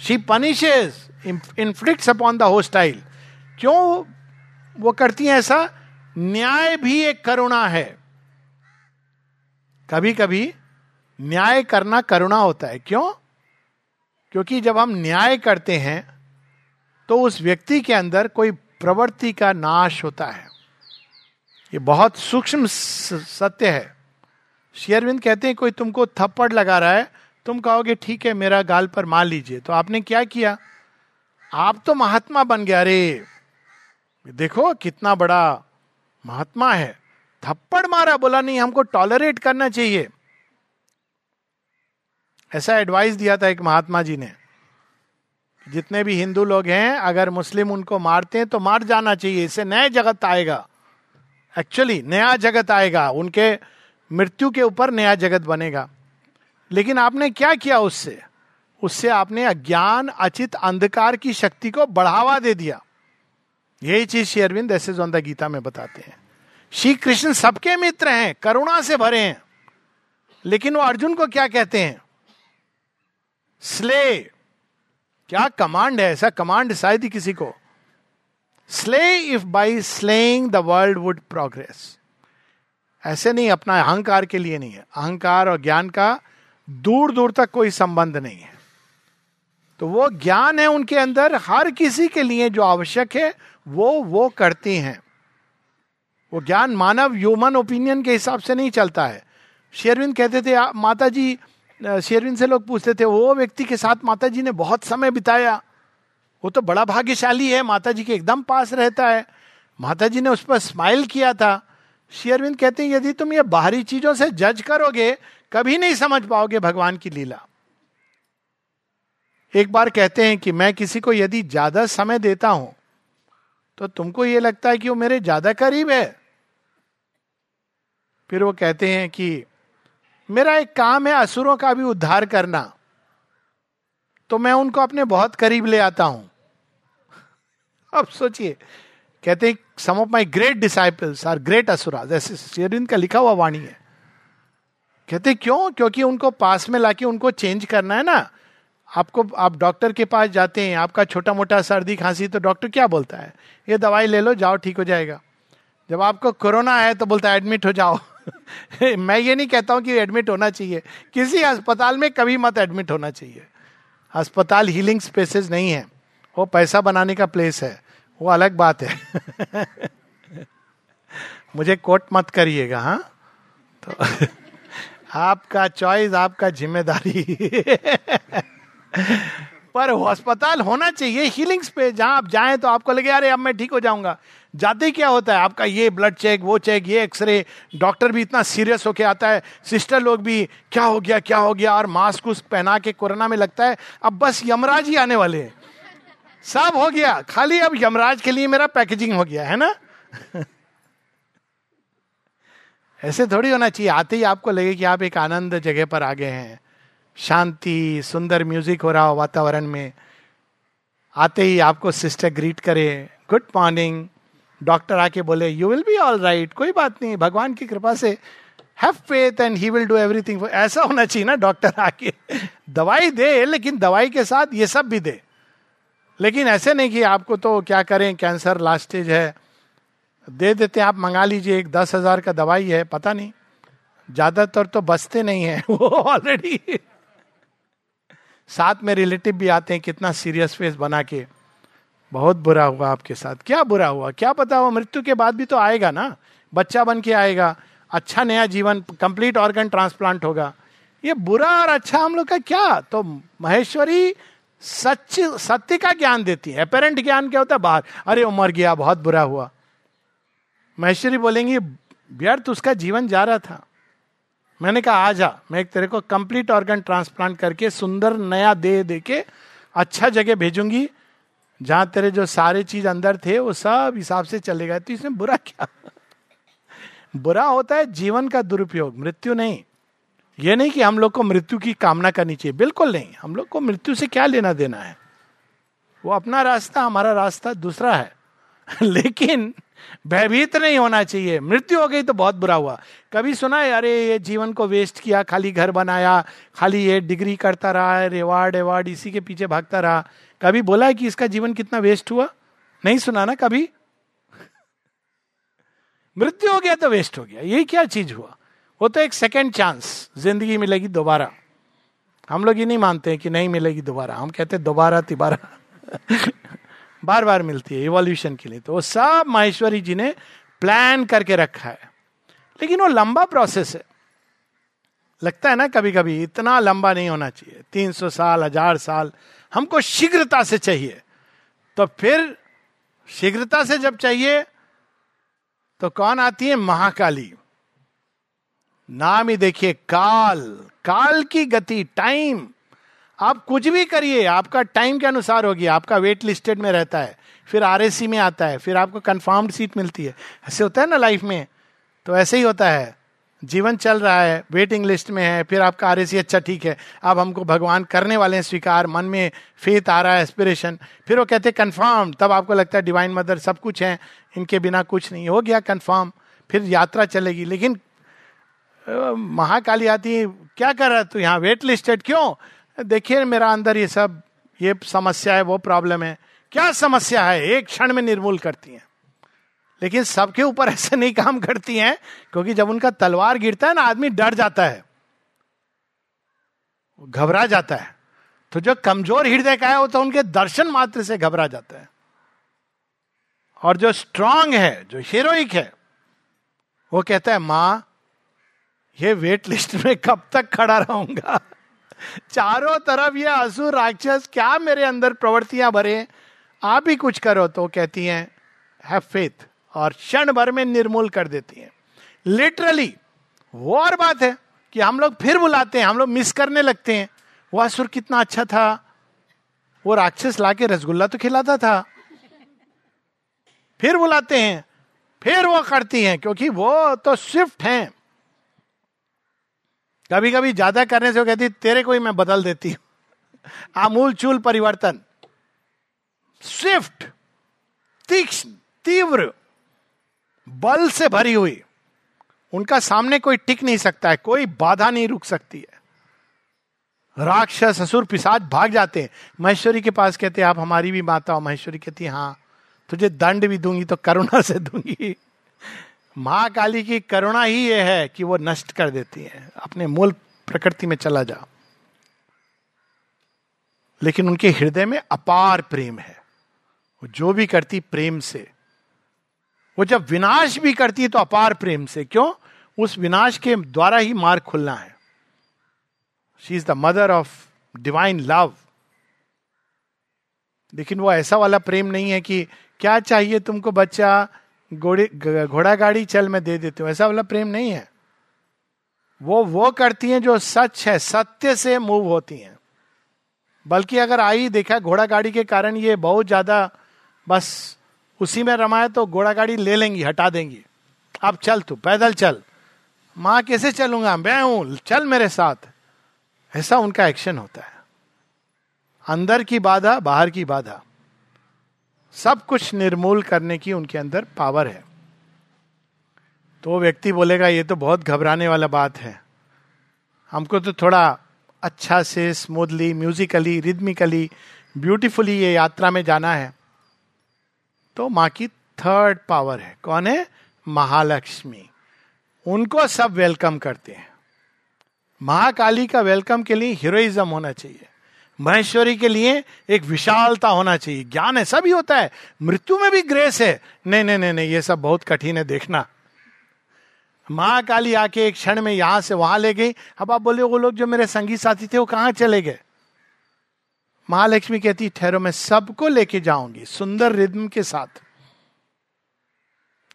She punishes inflicts upon the hostile क्यों वो करती है ऐसा? न्याय भी एक करुणा है। कभी कभी न्याय करना करुणा होता है। क्यों? क्योंकि जब हम न्याय करते हैं तो उस व्यक्ति के अंदर कोई प्रवृत्ति का नाश होता है। ये बहुत सूक्ष्म सत्य है। शेयरविंद कहते हैं, कोई तुमको थप्पड़ लगा रहा है, तुम कहोगे, ठीक है, मेरा गाल पर मार लीजिए। तो आपने क्या किया? आप तो महात्मा बन गया अरे देखो, कितना बड़ा महात्मा है। थप्पड़ मारा, बोला, नहीं, हमको टॉलरेट करना चाहिए। ऐसा एडवाइस दिया था एक महात्मा जी ने। जितने भी हिंदू लोग हैं, अगर मुस्लिम उनको मारते हैं तो मार जाना चाहिए। इससे नया जगत आएगा। एक्चुअली नया जगत आएगा। उनके मृत्यु के ऊपर नया जगत बनेगा। लेकिन आपने क्या किया उससे? उससे आपने अज्ञान, अचित, अंधकार की शक्ति को बढ़ावा दे दिया। यही चीज़ शेरविंद ऐसे ऑन द गीता में बताते हैं। श्री कृष्ण सबके मित्र हैं, करुणा से भरे हैं। लेकिन वो अर्जुन को क्या कहते हैं? स्ले क्या कमांड है ऐसा? कमांड शायद ही किसी को। Slay if by slaying the world would progress ऐसे नहीं, अपना अहंकार के लिए नहीं है। अहंकार और ज्ञान का दूर दूर तक कोई संबंध नहीं है। तो वो ज्ञान है उनके अंदर, हर किसी के लिए जो आवश्यक है, वो वो करती हैं। वो ज्ञान मानव ह्यूमन ओपिनियन के हिसाब से नहीं चलता है। शेरविंद कहते थे माता जी शेरविंद से लोग पूछते थे, वो व्यक्ति के साथ माता जी ने बहुत समय बिताया। वो तो बड़ा भाग्यशाली है माता जी के एकदम पास रहता है। माता जी ने उस पर स्माइल किया था। शेरविंद कहते हैं, यदि तुम ये बाहरी चीज़ों से जज करोगे, कभी नहीं समझ पाओगे भगवान की लीला। एक बार कहते हैं कि, मैं किसी को यदि ज़्यादा समय देता हूँ तो तुमको ये लगता है कि वो मेरे ज़्यादा करीब है? फिर वो कहते हैं कि मेरा एक काम है असुरों का भी उद्धार करना। तो मैं उनको अपने बहुत करीब ले आता हूँ। अब सोचिए, कहते हैं some of my great disciples are great asura जैसे शेरविंद का लिखा हुआ वाणी है। कहते क्यों? क्योंकि उनको पास में लाके उनको चेंज करना है ना। आपको, आप डॉक्टर के पास जाते हैं, आपका छोटा मोटा सर्दी खांसी तो डॉक्टर क्या बोलता है? ये दवाई ले लो, जाओ, ठीक हो जाएगा। जब आपको कोरोना है तो बोलता है एडमिट हो जाओ। मैं ये नहीं कहता हूँ कि एडमिट होना चाहिए। किसी अस्पताल में कभी मत एडमिट होना चाहिए। अस्पताल हीलिंग स्पेसेस नहीं है। वो पैसा बनाने का प्लेस है। वो अलग बात है। मुझे कोट मत करिएगा हाँ? तो आपका चॉइस आपका ज़िम्मेदारी। पर अस्पताल होना चाहिए हीलिंग पे जहाँ आप जाएँ तो आपको लगे, अरे, अब मैं ठीक हो जाऊँगा। जाते ही क्या होता है? आपका ये ब्लड चेक वो चेक ये एक्सरे डॉक्टर भी इतना सीरियस होके आता है सिस्टर लोग भी, क्या हो गया, क्या हो गया? और मास्क उस पहना के कोरोना में लगता है, अब बस यमराज ही आने वाले हैं। सब हो गया। खाली अब यमराज के लिए मेरा पैकेजिंग हो गया, है ना? ऐसे थोड़ी होना चाहिए। आते ही आपको लगे कि आप एक आनंद जगह पर आ गए हैं। शांति, सुंदर म्यूज़िक हो रहा हो वातावरण में। आते ही आपको सिस्टर ग्रीट करे गुड मॉर्निंग डॉक्टर आके बोले you will be all right कोई बात नहीं, भगवान की कृपा से have faith and he will do everything ऐसा होना चाहिए ना डॉक्टर आके। दवाई दे, लेकिन दवाई के साथ ये सब भी दे। लेकिन ऐसे नहीं कि आपको तो क्या करें, कैंसर लास्ट स्टेज है। दे देते आप मंगा लीजिए, एक दस हज़ार का दवाई है, पता नहीं। ज़्यादातर तो बचते नहीं है, वो ऑलरेडी साथ में रिलेटिव भी आते हैं, कितना सीरियस फेस बना के। बहुत बुरा हुआ आपके साथ। क्या बुरा हुआ? क्या पता हुआ मृत्यु के बाद भी तो आएगा ना? बच्चा बन के आएगा अच्छा नया जीवन कंप्लीट ऑर्गन ट्रांसप्लांट होगा। ये बुरा और अच्छा हम लोग का क्या? तो महेश्वरी सच, सत्य का ज्ञान देती है। अपेरेंट ज्ञान क्या होता है? बाहर। अरे, वो मर गया, बहुत बुरा हुआ। महेश्वरी बोलेंगी, व्यर्थ उसका जीवन जा रहा था। मैंने कहा, आ जा, मैं एक तेरे को कंप्लीट ऑर्गन ट्रांसप्लांट करके सुंदर नया दे दे के अच्छा जगह भेजूँगी। जहाँ तेरे जो सारे चीज़ अंदर थे, वो सब हिसाब से चले गए। तो इसमें बुरा क्या? बुरा होता है जीवन का दुरुपयोग, मृत्यु नहीं। ये नहीं कि हम लोग को मृत्यु की कामना करनी चाहिए, बिल्कुल नहीं। हम लोग को मृत्यु से क्या लेना देना है? वो अपना रास्ता, हमारा रास्ता दूसरा है। लेकिन भयभीत नहीं होना चाहिए। मृत्यु हो गई तो बहुत बुरा हुआ। कभी सुना है, अरे, ये जीवन को वेस्ट किया, खाली घर बनाया, खाली ये डिग्री करता रहा रिवार्ड एवार्ड इसी के पीछे भागता रहा। कभी बोला है कि इसका जीवन कितना वेस्ट हुआ? नहीं सुना ना कभी। मृत्यु हो गया तो वेस्ट हो गया। यही क्या चीज़ हुआ? वो तो एक सेकेंड चांस ज़िंदगी मिलेगी दोबारा। हम लोग ये नहीं मानते हैं कि नहीं मिलेगी दोबारा। हम कहते हैं दोबारा, तिबारा। बार बार मिलती है इवोल्यूशन के लिए। तो वो सब माहेश्वरी जी ने प्लान करके रखा है। लेकिन वो लंबा प्रोसेस है। लगता है ना कभी कभी इतना लंबा नहीं होना चाहिए। तीन सौ साल, हज़ार साल, हमको शीघ्रता से चाहिए। तो फिर शीघ्रता से जब चाहिए तो कौन आती है? महाकाली। नाम ही देखिए, काल। काल की गति, टाइम। आप कुछ भी करिए, आपका टाइम के अनुसार होगी, आपका वेट लिस्टेड में रहता है। फिर आर में आता है, फिर आपको कंफर्म्ड सीट मिलती है। ऐसे होता है ना लाइफ में? तो ऐसे ही होता है। जीवन चल रहा है वेटिंग लिस्ट में है, फिर आपका आर अच्छा ठीक है, अब हमको भगवान करने वाले हैं स्वीकार, मन में फेथ आ रहा है एस्पिरेशन फिर वो कहते हैं कन्फर्म तब आपको लगता है डिवाइन मदर सब कुछ है, इनके बिना कुछ नहीं। हो गया कन्फर्म फिर यात्रा चलेगी, लेकिन महाकाली आती है, क्या कर रहा तू यहाँ? वेट लिस्टेड क्यों? देखिए मेरा अंदर ये सब, ये समस्या है, वो प्रॉब्लम है। क्या समस्या है? एक क्षण में निर्मूल करती हैं। लेकिन सबके ऊपर ऐसे नहीं काम करती हैं, क्योंकि जब उनका तलवार गिरता है ना, आदमी डर जाता है। घबरा जाता है। तो जो कमज़ोर हृदय का है, वो तो उनके दर्शन मात्र से घबरा जाता है। और जो स्ट्रांग है, जो हीरोइक है, वो कहता है, माँ, ये वेट लिस्ट में कब तक खड़ा रहूँगा? चारों तरफ़ ये असुर राक्षस क्या मेरे अंदर प्रवृत्तियाँ भरे आप ही कुछ करो। तो कहती हैं हैव फेथ और क्षण भर में निर्मूल कर देती हैं। लिटरली वो और बात है कि हम लोग फिर बुलाते हैं, हम लोग मिस करने लगते हैं। वो असुर कितना अच्छा था। वो राक्षस लाके रसगुल्ला तो खिलाता था। फिर बुलाते हैं, फिर वो करती हैं, क्योंकि वो तो स्विफ्ट हैं। कभी कभी ज़्यादा करने से वो कहती, तेरे को ही मैं बदल देती हूँ। आमूल चूल परिवर्तन। स्विफ्ट तीक्ष्ण, तीव्र। बल से भरी हुई। उनका सामने कोई टिक नहीं सकता है, कोई बाधा नहीं रुक सकती है। राक्षस, असुर पिसाच भाग जाते हैं। महेश्वरी के पास कहते हैं, आप हमारी भी माता हो। महेश्वरी कहती है हाँ तुझे दंड भी दूँगी तो करुणा से दूँगी। महाकाली की करुणा ही यह है कि वो नष्ट कर देती है, अपने मूल प्रकृति में चला जा। लेकिन उनके हृदय में अपार प्रेम है। वो जो भी करती प्रेम से वो जब विनाश भी करती है तो अपार प्रेम से, क्यों? उस विनाश के द्वारा ही मार्ग खुलना है। She is the mother of divine love लेकिन वो ऐसा वाला प्रेम नहीं है कि, क्या चाहिए तुमको बच्चा? घोड़ा गाड़ी चल, मैं दे देती हूँ। ऐसा वाला प्रेम नहीं है। वो वो करती हैं जो सच है, सत्य से मूव होती हैं। बल्कि अगर आई, देखा, घोड़ा गाड़ी के कारण ये बहुत ज़्यादा, बस उसी में रमाए तो घोड़ा गाड़ी ले लेंगी, हटा देंगी। अब चल तू, पैदल चल। माँ, कैसे चलूँगा? मैं हूँ, चल मेरे साथ। ऐसा उनका एक्शन होता है। अंदर की बाधा, बाहर की बाधा। सब कुछ निर्मूल करने की उनके अंदर पावर है। तो व्यक्ति बोलेगा, ये तो बहुत घबराने वाला बात है। हमको तो थोड़ा अच्छा से स्मूथली म्यूजिकली रिदमिकली ब्यूटीफुली ये यात्रा में जाना है। तो माँ की थर्ड पावर है। कौन है? महालक्ष्मी। उनको सब वेलकम करते हैं। महाकाली का वेलकम के लिए हीरोइज्म होना चाहिए। महेश्वरी के लिए एक विशालता होना चाहिए। ज्ञान है, सभी होता है। मृत्यु में भी ग्रेस है। नहीं नहीं नहीं नहीं, ये सब बहुत कठिन है, देखना। महाकाली आके एक क्षण में यहाँ से वहाँ ले गई। अब आप बोले, वो लोग जो मेरे संगी साथी थे, वो कहाँ चले गए? महालक्ष्मी कहती, ठहरो, मैं सबको लेके जाऊँगी, सुंदर रिद्म के साथ.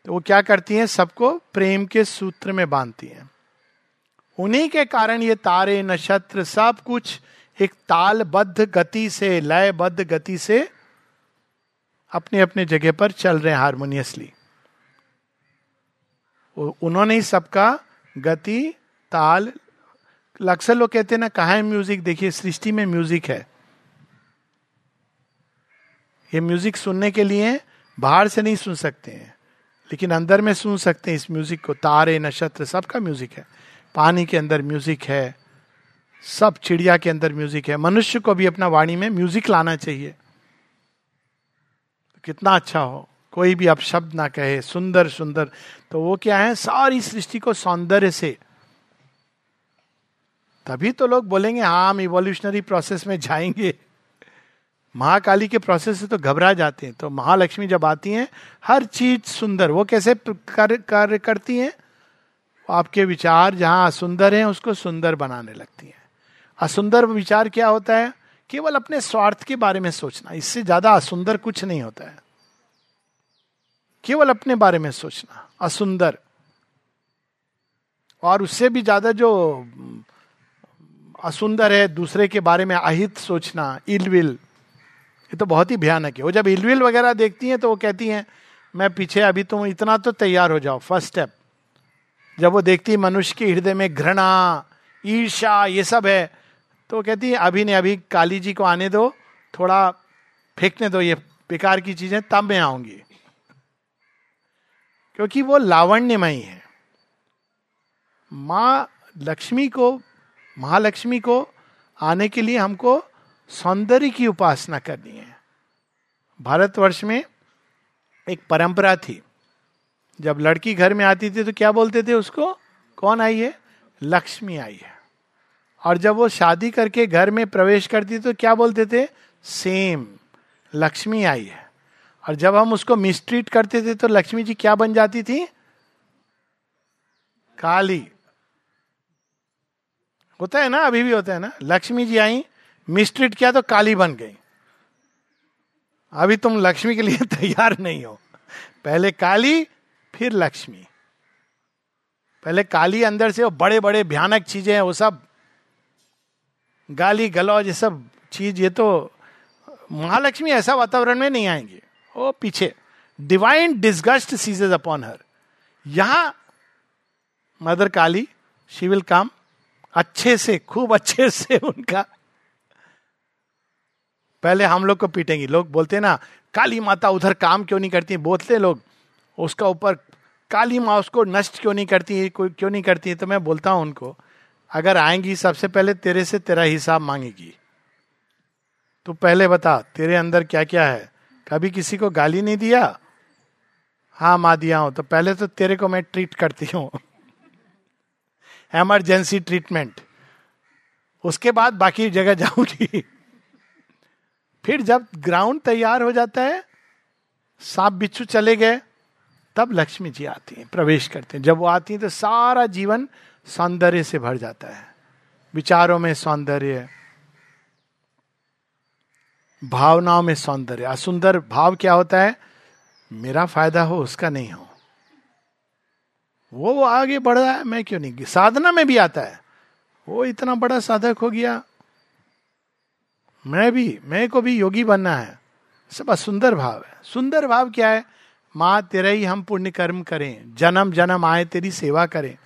तो वो क्या करती हैं? सबको प्रेम के सूत्र में बांधती हैं। उन्हीं के कारण ये तारे, नक्षत्र, सब कुछ एक तालबद्ध गति से, लयबद्ध गति से अपने अपने जगह पर चल रहे हैं हारमोनियसली। उन्होंने ही सबका गति, ताल अक्सर लोग कहते हैं ना, कहा है म्यूज़िक? देखिए, सृष्टि में म्यूज़िक है। ये म्यूज़िक सुनने के लिए बाहर से नहीं सुन सकते हैं, लेकिन अंदर में सुन सकते हैं इस म्यूज़िक को। तारे, नक्षत्र, सबका म्यूज़िक है। पानी के अंदर म्यूज़िक है, सब चिड़िया के अंदर म्यूज़िक है। मनुष्य को भी अपना वाणी में म्यूज़िक लाना चाहिए। तो कितना अच्छा हो। कोई भी अब शब्द ना कहे, सुंदर सुंदर। तो वो क्या है? सारी सृष्टि को सौंदर्य से। तभी तो लोग बोलेंगे हाँ हम इवोल्यूशनरी प्रोसेस में जाएँगे। महाकाली के प्रोसेस से तो घबरा जाते हैं। तो महालक्ष्मी जब आती हैं हर चीज़ सुंदर। वो कैसे कार्य कर, करती हैं? आपके विचार जहाँ असुंदर हैं उसको सुंदर बनाने लगती हैं। असुंदर विचार क्या होता है? केवल अपने स्वार्थ के बारे में सोचना। इससे ज़्यादा असुंदर कुछ नहीं होता है। केवल अपने बारे में सोचना। असुंदर। और उससे भी ज़्यादा जो असुंदर है दूसरे के बारे में अहित सोचना इलविल ये तो बहुत ही भयानक है। वो जब इलविल वगैरह देखती हैं तो वो कहती हैं, मैं पीछे, अभी तुम इतना तो तैयार हो जाओ फ़र्स्ट स्टेप जब वो देखती है मनुष्य के हृदय में घृणा ईर्षा ये सब है तो कहती है, अभी नहीं, अभी काली जी को आने दो, थोड़ा फेंकने दो, ये बेकार की चीज़ें, तब मैं आऊँगी। क्योंकि वो लावण्यमयी है। माँ लक्ष्मी को, महालक्ष्मी को आने के लिए हमको सौंदर्य की उपासना करनी है। भारतवर्ष में एक परंपरा थी। जब लड़की घर में आती थी तो क्या बोलते थे उसको? कौन आई है? लक्ष्मी आई है। और जब वो शादी करके घर में प्रवेश करती तो क्या बोलते थे? सेम, लक्ष्मी आई है। और जब हम उसको मिसट्रीट करते थे तो लक्ष्मी जी क्या बन जाती थी? काली। होता है ना? अभी भी होता है ना? लक्ष्मी जी आई मिस्ट्रीट किया तो काली बन गई। अभी तुम लक्ष्मी के लिए तैयार नहीं हो। पहले काली, फिर लक्ष्मी। पहले काली अंदर से वो बड़े बड़े भयानक चीज़ें हैं, वो सब। गाली गलौज, ये सब चीज़, ये तो महालक्ष्मी ऐसा वातावरण में नहीं आएँगे। वो पीछे। Divine disgust seizes upon her यहाँ mother Kali she will come अच्छे से, खूब अच्छे से उनका पहले हम लोग को पीटेंगी। लोग बोलते ना, काली माता उधर काम क्यों नहीं करती? बोलते लोग। उसका ऊपर, काली माँ उसको नष्ट क्यों नहीं करती? है कोई क्यों नहीं करती? है तो मैं बोलता हूँ उनको, अगर आएँगी, सबसे पहले तेरे से तेरा हिसाब मांगेगी। तो पहले बता, तेरे अंदर क्या क्या है? कभी किसी को गाली नहीं दिया? हाँ माँ, दिया हूँ। तो पहले तो तेरे को मैं ट्रीट करती हूँ। Emergency treatment. उसके बाद बाकी जगह जाऊँगी। फिर जब ग्राउंड तैयार हो जाता है, सांप बिच्छू चले गए, तब लक्ष्मी जी आती हैं, प्रवेश करते हैं। जब वो आती हैं तो सारा जीवन सौंदर्य से भर जाता है। विचारों में सौंदर्य, भावनाओं में सौंदर्य। असुंदर भाव क्या होता है? मेरा फ़ायदा हो, उसका नहीं हो। वो आगे बढ़ रहा है, मैं क्यों नहीं? साधना में भी आता है। वो इतना बड़ा साधक हो गया मैं भी, मैं को भी योगी बनना है। सब सुंदर भाव है। सुंदर भाव क्या है? माँ, तेरा ही हम पुण्य कर्म करें। जन्म जन्म आए, तेरी सेवा करें।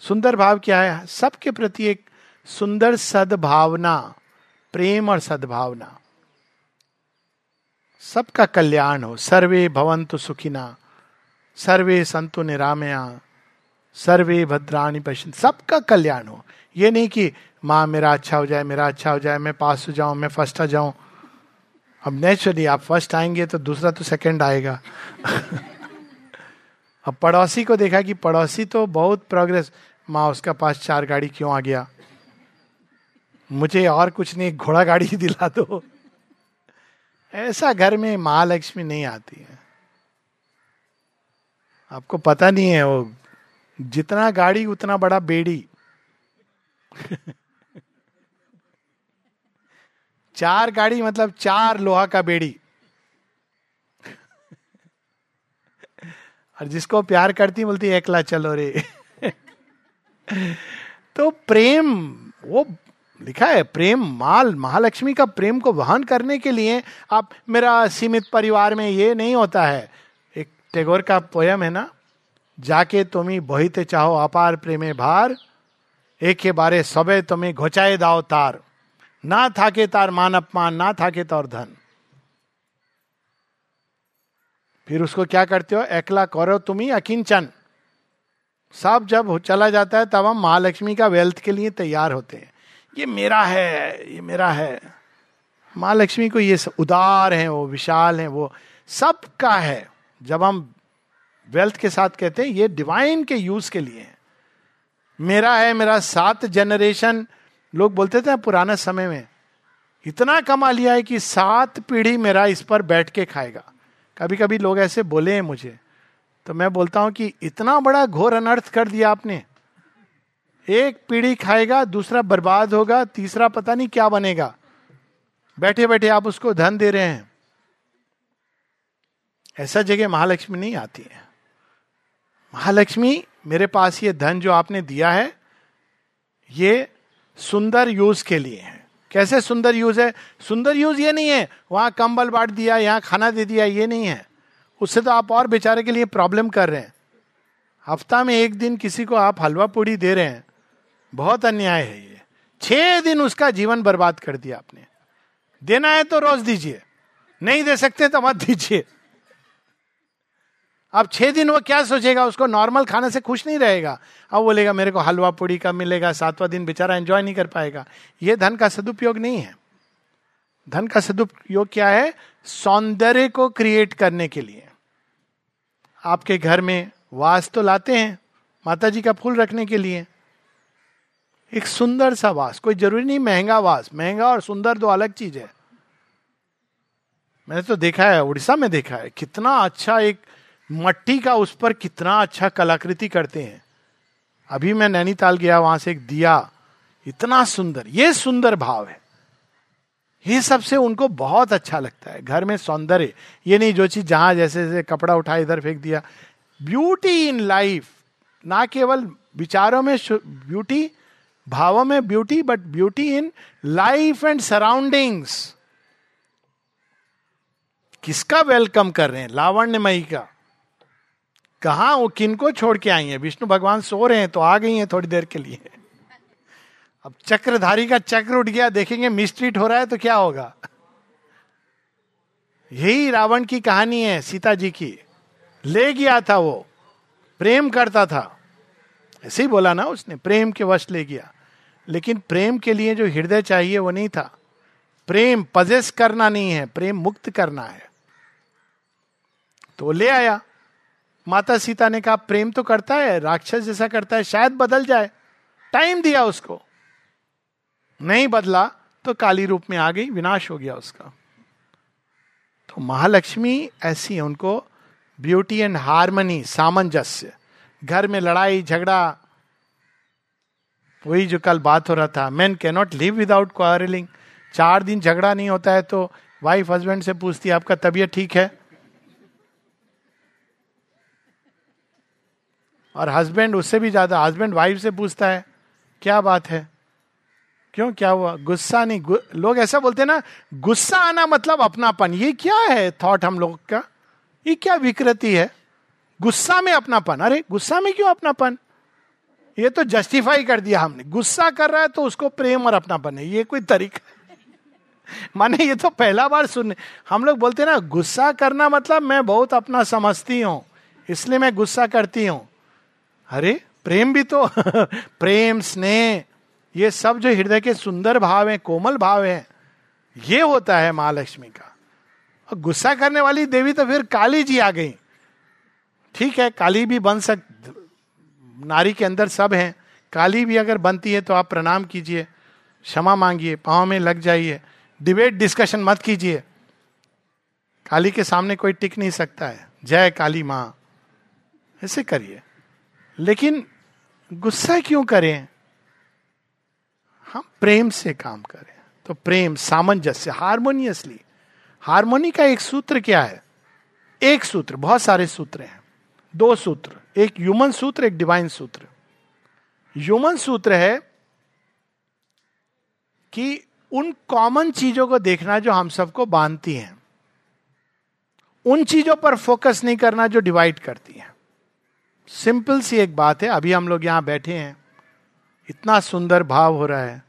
सुंदर भाव क्या है? सबके प्रति एक सुंदर सद्भावना, प्रेम और सद्भावना। सबका कल्याण हो। सर्वे भवंतु सुखिना, सर्वे संतु निरामया, सर्वे भद्राणी पश्चिम सबका कल्याण हो। ये नहीं कि, माँ, मेरा अच्छा हो जाए, मेरा अच्छा हो जाए, मैं पास हो जाऊँ, मैं फ़र्स्ट आ जाऊँ। अब नेचुरली आप फ़र्स्ट आएँगे तो दूसरा तो सेकंड आएगा। अब पड़ोसी को देखा कि पड़ोसी तो बहुत प्रोग्रेस माँ, उसका पास चार गाड़ी क्यों आ गया? मुझे और कुछ नहीं घोड़ा गाड़ी दिला दो। ऐसा घर में महालक्ष्मी नहीं आती है। आपको पता नहीं है वो, जितना गाड़ी उतना बड़ा बेड़ी। चार गाड़ी मतलब चार लोहा का बेड़ी। और जिसको प्यार करती बोलती एकला चलो रे। तो प्रेम, वो लिखा है, प्रेम माल, महालक्ष्मी का प्रेम को वहन करने के लिए आप, मेरा सीमित परिवार में ये नहीं होता है। एक टेगोर का पोयम है ना, जाके तुम्हें बहिते चाहो, अपार प्रेमे भार। एक के बारे सबे तुम्हें घोचाए दाओ तार। ना थाके तार मान अपमान, ना थाके तार धन। फिर उसको क्या करते हो? एकला करो तुम्ही अकिंचन। सब जब चला जाता है, तब हम महालक्ष्मी का वेल्थ के लिए तैयार होते हैं। ये मेरा है, ये मेरा है। महालक्ष्मी को ये उदार है, वो विशाल है, वो सब का है। जब हम वेल्थ के साथ कहते हैं, ये डिवाइन के यूज़ के लिए है। मेरा है, मेरा सात जनरेशन लोग बोलते थे पुराने समय में, इतना कमा लिया है कि सात पीढ़ी मेरा इस पर बैठ के खाएगा। कभी कभी लोग ऐसे बोले हैं मुझे तो मैं बोलता हूँ कि इतना बड़ा घोर अनर्थ कर दिया आपने। एक पीढ़ी खाएगा, दूसरा बर्बाद होगा, तीसरा पता नहीं क्या बनेगा। बैठे बैठे आप उसको धन दे रहे हैं। ऐसा जगह महालक्ष्मी नहीं आती है। महालक्ष्मी मेरे पास ये धन जो आपने दिया है, ये सुंदर यूज़ के लिए है। कैसे सुंदर यूज़ है? सुंदर यूज़ ये नहीं है, वहाँ कंबल बांट दिया, यहाँ खाना दे दिया, ये नहीं है। उससे तो आप और बेचारे के लिए प्रॉब्लम कर रहे हैं। हफ़्ता में एक दिन किसी को आप हलवा पूड़ी दे रहे हैं। बहुत अन्याय है ये। छह दिन उसका जीवन बर्बाद कर दिया आपने। देना है तो रोज दीजिए। नहीं दे सकते तो मत दीजिए। अब छह दिन वो क्या सोचेगा? उसको नॉर्मल खाने से खुश नहीं रहेगा। अब बोलेगा, मेरे को हलवा पूड़ी का मिलेगा, सातवां दिन बेचारा एंजॉय नहीं कर पाएगा। ये धन का सदुपयोग नहीं है। धन का सदुपयोग क्या है? सौंदर्य को क्रिएट करने के लिए। आपके घर में वास तो लाते हैं माता जी का फूल रखने के लिए। एक सुंदर सा वास, कोई ज़रूरी नहीं, महँगा वास। महँगा और सुंदर दो अलग चीज़ है। मैंने तो देखा है, उड़ीसा में देखा है, कितना अच्छा एक मट्टी का उस पर कितना अच्छा कलाकृति करते हैं। अभी मैं नैनीताल गया, वहाँ से एक दिया, इतना सुंदर, ये सुंदर भाव है। ये सबसे उनको बहुत अच्छा लगता है। घर में सौंदर्य, ये नहीं जो चीज़ जहाँ जैसे जैसे कपड़ा उठा, इधर फेंक दिया। ब्यूटी इन लाइफ, ना केवल विचारों में ब्यूटी, भावों में beauty, but beauty in life and surroundings. किसका वेलकम कर रहे हैं? लावण्यमयी का। कहा वो किन को छोड़ के आई है? विष्णु भगवान सो रहे हैं तो आ गई हैं थोड़ी देर के लिए। अब चक्रधारी का चक्र उठ गया, देखेंगे मिस्ट्रीट हो रहा है तो क्या होगा? यही रावण की कहानी है सीता जी की। ले गया था वो, प्रेम करता था। ऐसे ही बोला ना उसने, प्रेम के वश ले गया। लेकिन प्रेम के लिए जो हृदय चाहिए वो नहीं था। प्रेम पजेस करना नहीं है, प्रेम मुक्त करना है। तो ले आया। माता सीता ने कहा, प्रेम तो करता है, राक्षस जैसा करता है, शायद बदल जाए। टाइम दिया उसको। नहीं बदला तो काली रूप में आ गई, विनाश हो गया उसका। तो महालक्ष्मी ऐसी है उनको ब्यूटी एंड हारमनी सामंजस्य। घर में लड़ाई, झगड़ा, वही जो कल बात हो रहा था man cannot live without quarrelling चार दिन झगड़ा नहीं होता है तो वाइफ हस्बैंड से पूछती है, आपका तबीयत ठीक है? और हस्बैंड उससे भी ज़्यादा हस्बैंड वाइफ से पूछता है, क्या बात है? क्यों, क्या हुआ? गुस्सा नहीं, गु... लोग ऐसा बोलते हैं ना, गुस्सा आना मतलब अपनापन, ये क्या है थॉट हम लोग का? ये क्या विकृति है? गुस्सा में अपनापन, अरे गुस्सा में क्यों अपनापन? ये तो जस्टिफाई कर दिया हमने, गुस्सा कर रहा है तो उसको प्रेम और अपनापन है, ये कोई तरीका माने ये तो पहला बार सुनने, हम लोग बोलते ना, गुस्सा करना मतलब मैं बहुत अपना समझती हूँ, इसलिए मैं गुस्सा करती हूँ। अरे, प्रेम भी तो। प्रेम, स्नेह, ये सब जो हृदय के सुंदर भाव हैं, कोमल भाव हैं, ये होता है महालक्ष्मी का। और गुस्सा करने वाली देवी तो फिर काली जी आ गई। ठीक है, काली भी बन सक, नारी के अंदर सब हैं। काली भी अगर बनती है तो आप प्रणाम कीजिए, क्षमा मांगिए, पाँव में लग जाइए डिबेट डिस्कशन मत कीजिए। काली के सामने कोई टिक नहीं सकता है। जय काली माँ। ऐसे करिए। लेकिन गुस्सा क्यों करें? हम प्रेम से काम करें। तो प्रेम सामंजस्य, हारमोनियसली। हारमोनी का एक सूत्र क्या है? एक सूत्र, बहुत सारे सूत्र हैं। दो सूत्र, एक ह्यूमन सूत्र, एक डिवाइन सूत्र। ह्यूमन सूत्र है कि उन कॉमन चीज़ों को देखना जो हम सबको बांधती हैं। उन चीज़ों पर फोकस नहीं करना जो डिवाइड करती हैं। सिंपल सी एक बात है, अभी हम लोग यहाँ बैठे हैं। इतना सुंदर भाव हो रहा है।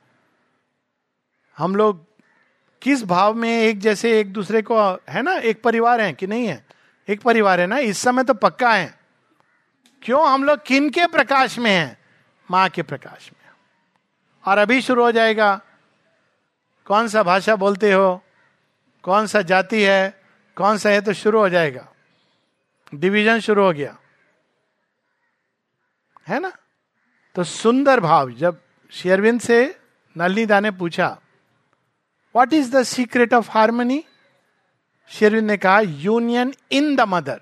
हम लोग किस भाव में एक जैसे एक दूसरे को, है ना, एक परिवार है कि नहीं है? एक परिवार है ना, इस समय तो पक्का है। क्यों? हम लोग किन के प्रकाश में हैं? माँ के प्रकाश में। और अभी शुरू हो जाएगा। कौन सा भाषा बोलते हो? कौन सा जाति है? कौन सा है? तो शुरू हो जाएगा। डिवीज़न शुरू हो गया। है ना? तो सुंदर भाव, जब शेरविंद से नलनीदा ने पूछा what is the secret of harmony Sri Aurobindo ने कहा यूनियन इन द मदर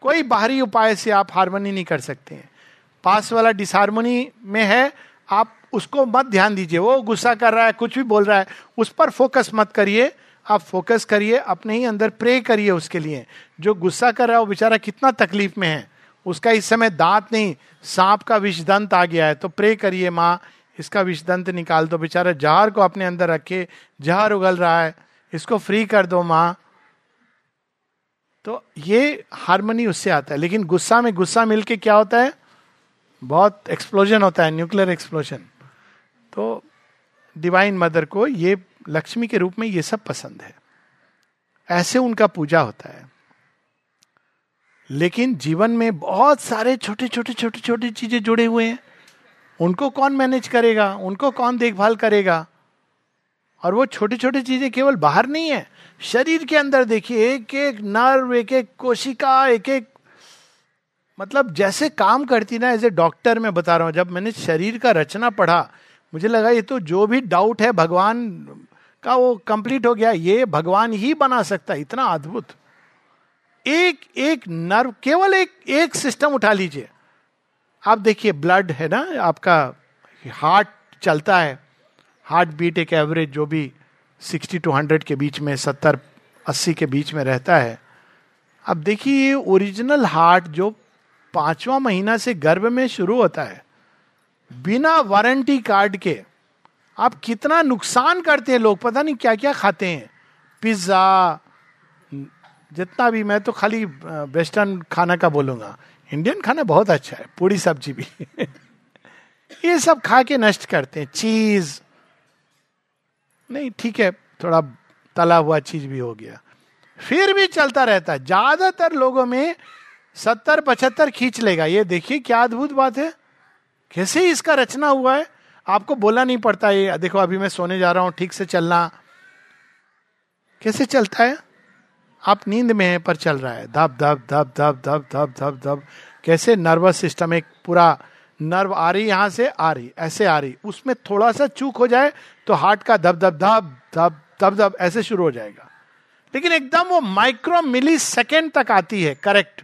कोई बाहरी उपाय से आप हारमोनी नहीं कर सकते हैं। पास वाला डिसहारमोनी में है, आप उसको मत ध्यान दीजिए। वो गुस्सा कर रहा है, कुछ भी बोल रहा है, उस पर फोकस मत करिए। आप फोकस करिए, अपने ही अंदर प्रे करिए उसके लिए। जो गुस्सा कर रहा है, वो बेचारा कितना तकलीफ़ में है। उसका इस समय दांत नहीं, सांप का विषदंत आ गया है। तो प्रे करिए माँ, इसका विषदंत निकाल दो। बेचारा जहर को अपने अंदर रखे, जहर उगल रहा है। इसको फ्री कर दो माँ। तो ये हारमोनी उससे आता है। लेकिन गुस्सा में गुस्सा मिलके क्या होता है? बहुत एक्सप्लोजन होता है न्यूक्लियर एक्सप्लोजन तो डिवाइन मदर को ये लक्ष्मी के रूप में ये सब पसंद है। ऐसे उनका पूजा होता है। लेकिन जीवन में बहुत सारे छोटे छोटे छोटे छोटे चीज़ें जुड़े हुए हैं। उनको कौन मैनेज करेगा? उनको कौन देखभाल करेगा? और वो छोटी छोटी चीज़ें केवल बाहर नहीं है। शरीर के अंदर देखिए, एक एक नर्व, एक एक कोशिका, एक एक मतलब जैसे काम करती ना एज ए डॉक्टर मैं बता रहा हूँ, जब मैंने शरीर का रचना पढ़ा, मुझे लगा ये तो जो भी डाउट है, भगवान का वो कंप्लीट हो गया, ये भगवान ही बना सकता, इतना अद्भुत। एक एक नर्व, केवल एक एक सिस्टम उठा लीजिए। आप देखिए, ब्लड है ना, आपका हार्ट चलता है। हार्ट बीट एक एवरेज जो भी सिक्सटी टू हंड्रेड के बीच में, सत्तर, अस्सी के बीच में रहता है। अब देखिए, ये ओरिजिनल हार्ट जो पांचवा महीना से गर्भ में शुरू होता है, बिना वारंटी कार्ड के, आप कितना नुकसान करते हैं लोग, पता नहीं क्या क्या खाते हैं। पिज्जा जितना भी मैं तो खाली वेस्टर्न खाना का बोलूँगा। इंडियन खाना बहुत अच्छा है, पूरी सब्ज़ी भी। ये सब खा के नष्ट करते हैं, चीज़। नहीं, ठीक है, थोड़ा तला हुआ चीज़ भी हो गया। फिर भी चलता रहता है, ज़्यादातर लोगों में सत्तर, पचहत्तर खींच लेगा। ये देखिए, क्या अद्भुत बात है। कैसे इसका रचना हुआ है, आपको बोला नहीं पड़ता ये। देखो, अभी मैं सोने जा रहा हूँ, ठीक से चलना। कैसे चलता है? आप नींद में है पर चल रहा है धप धप धप धप धप धप धप धप कैसे नर्वस सिस्टम एक पूरा नर्व आ रही यहाँ से आ रही ऐसे आ रही उसमें थोड़ा सा चूक हो जाए तो हार्ट का धप धप धप धप धप धप ऐसे शुरू हो जाएगा लेकिन एकदम वो माइक्रो मिली सेकेंड तक आती है करेक्ट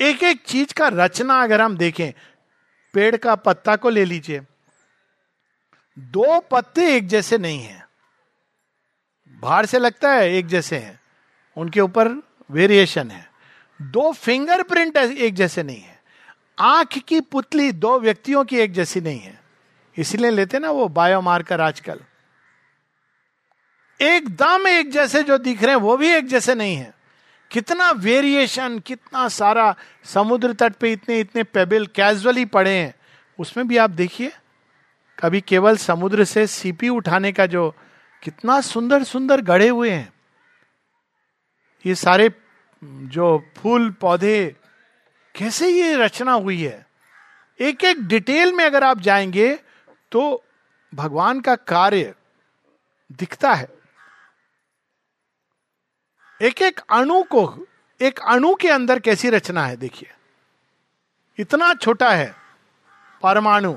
एक एक चीज़ का रचना अगर हम देखें पेड़ का पत्ता को ले लीजिए दो पत्ते एक जैसे नहीं है बाहर से लगता है, एक जैसे हैं। उनके ऊपर वेरिएशन है। दो फिंगरप्रिंट एक जैसे नहीं है। आँख की पुतली दो व्यक्तियों की एक जैसी नहीं है। इसलिए लेते ना वो बायोमार्कर आजकल। एकदम एक जैसे जो दिख रहे हैं, वो भी एक जैसे नहीं है। कितना वेरिएशन कितना सारा समुद्र तट पे इतने इतने पेबल कैजुअली पड़े हैं। उसमें भी आप देखिए, कभी केवल समुद्र से सीपी उठाने का जो कितना सुंदर सुंदर गढ़े हुए हैं। ये सारे जो फूल, पौधे, कैसे ये रचना हुई है? एक एक डिटेल में अगर आप जाएँगे तो भगवान का कार्य दिखता है। एक एक अणु को, एक अणु के अंदर कैसी रचना है, देखिए। इतना छोटा है, परमाणु।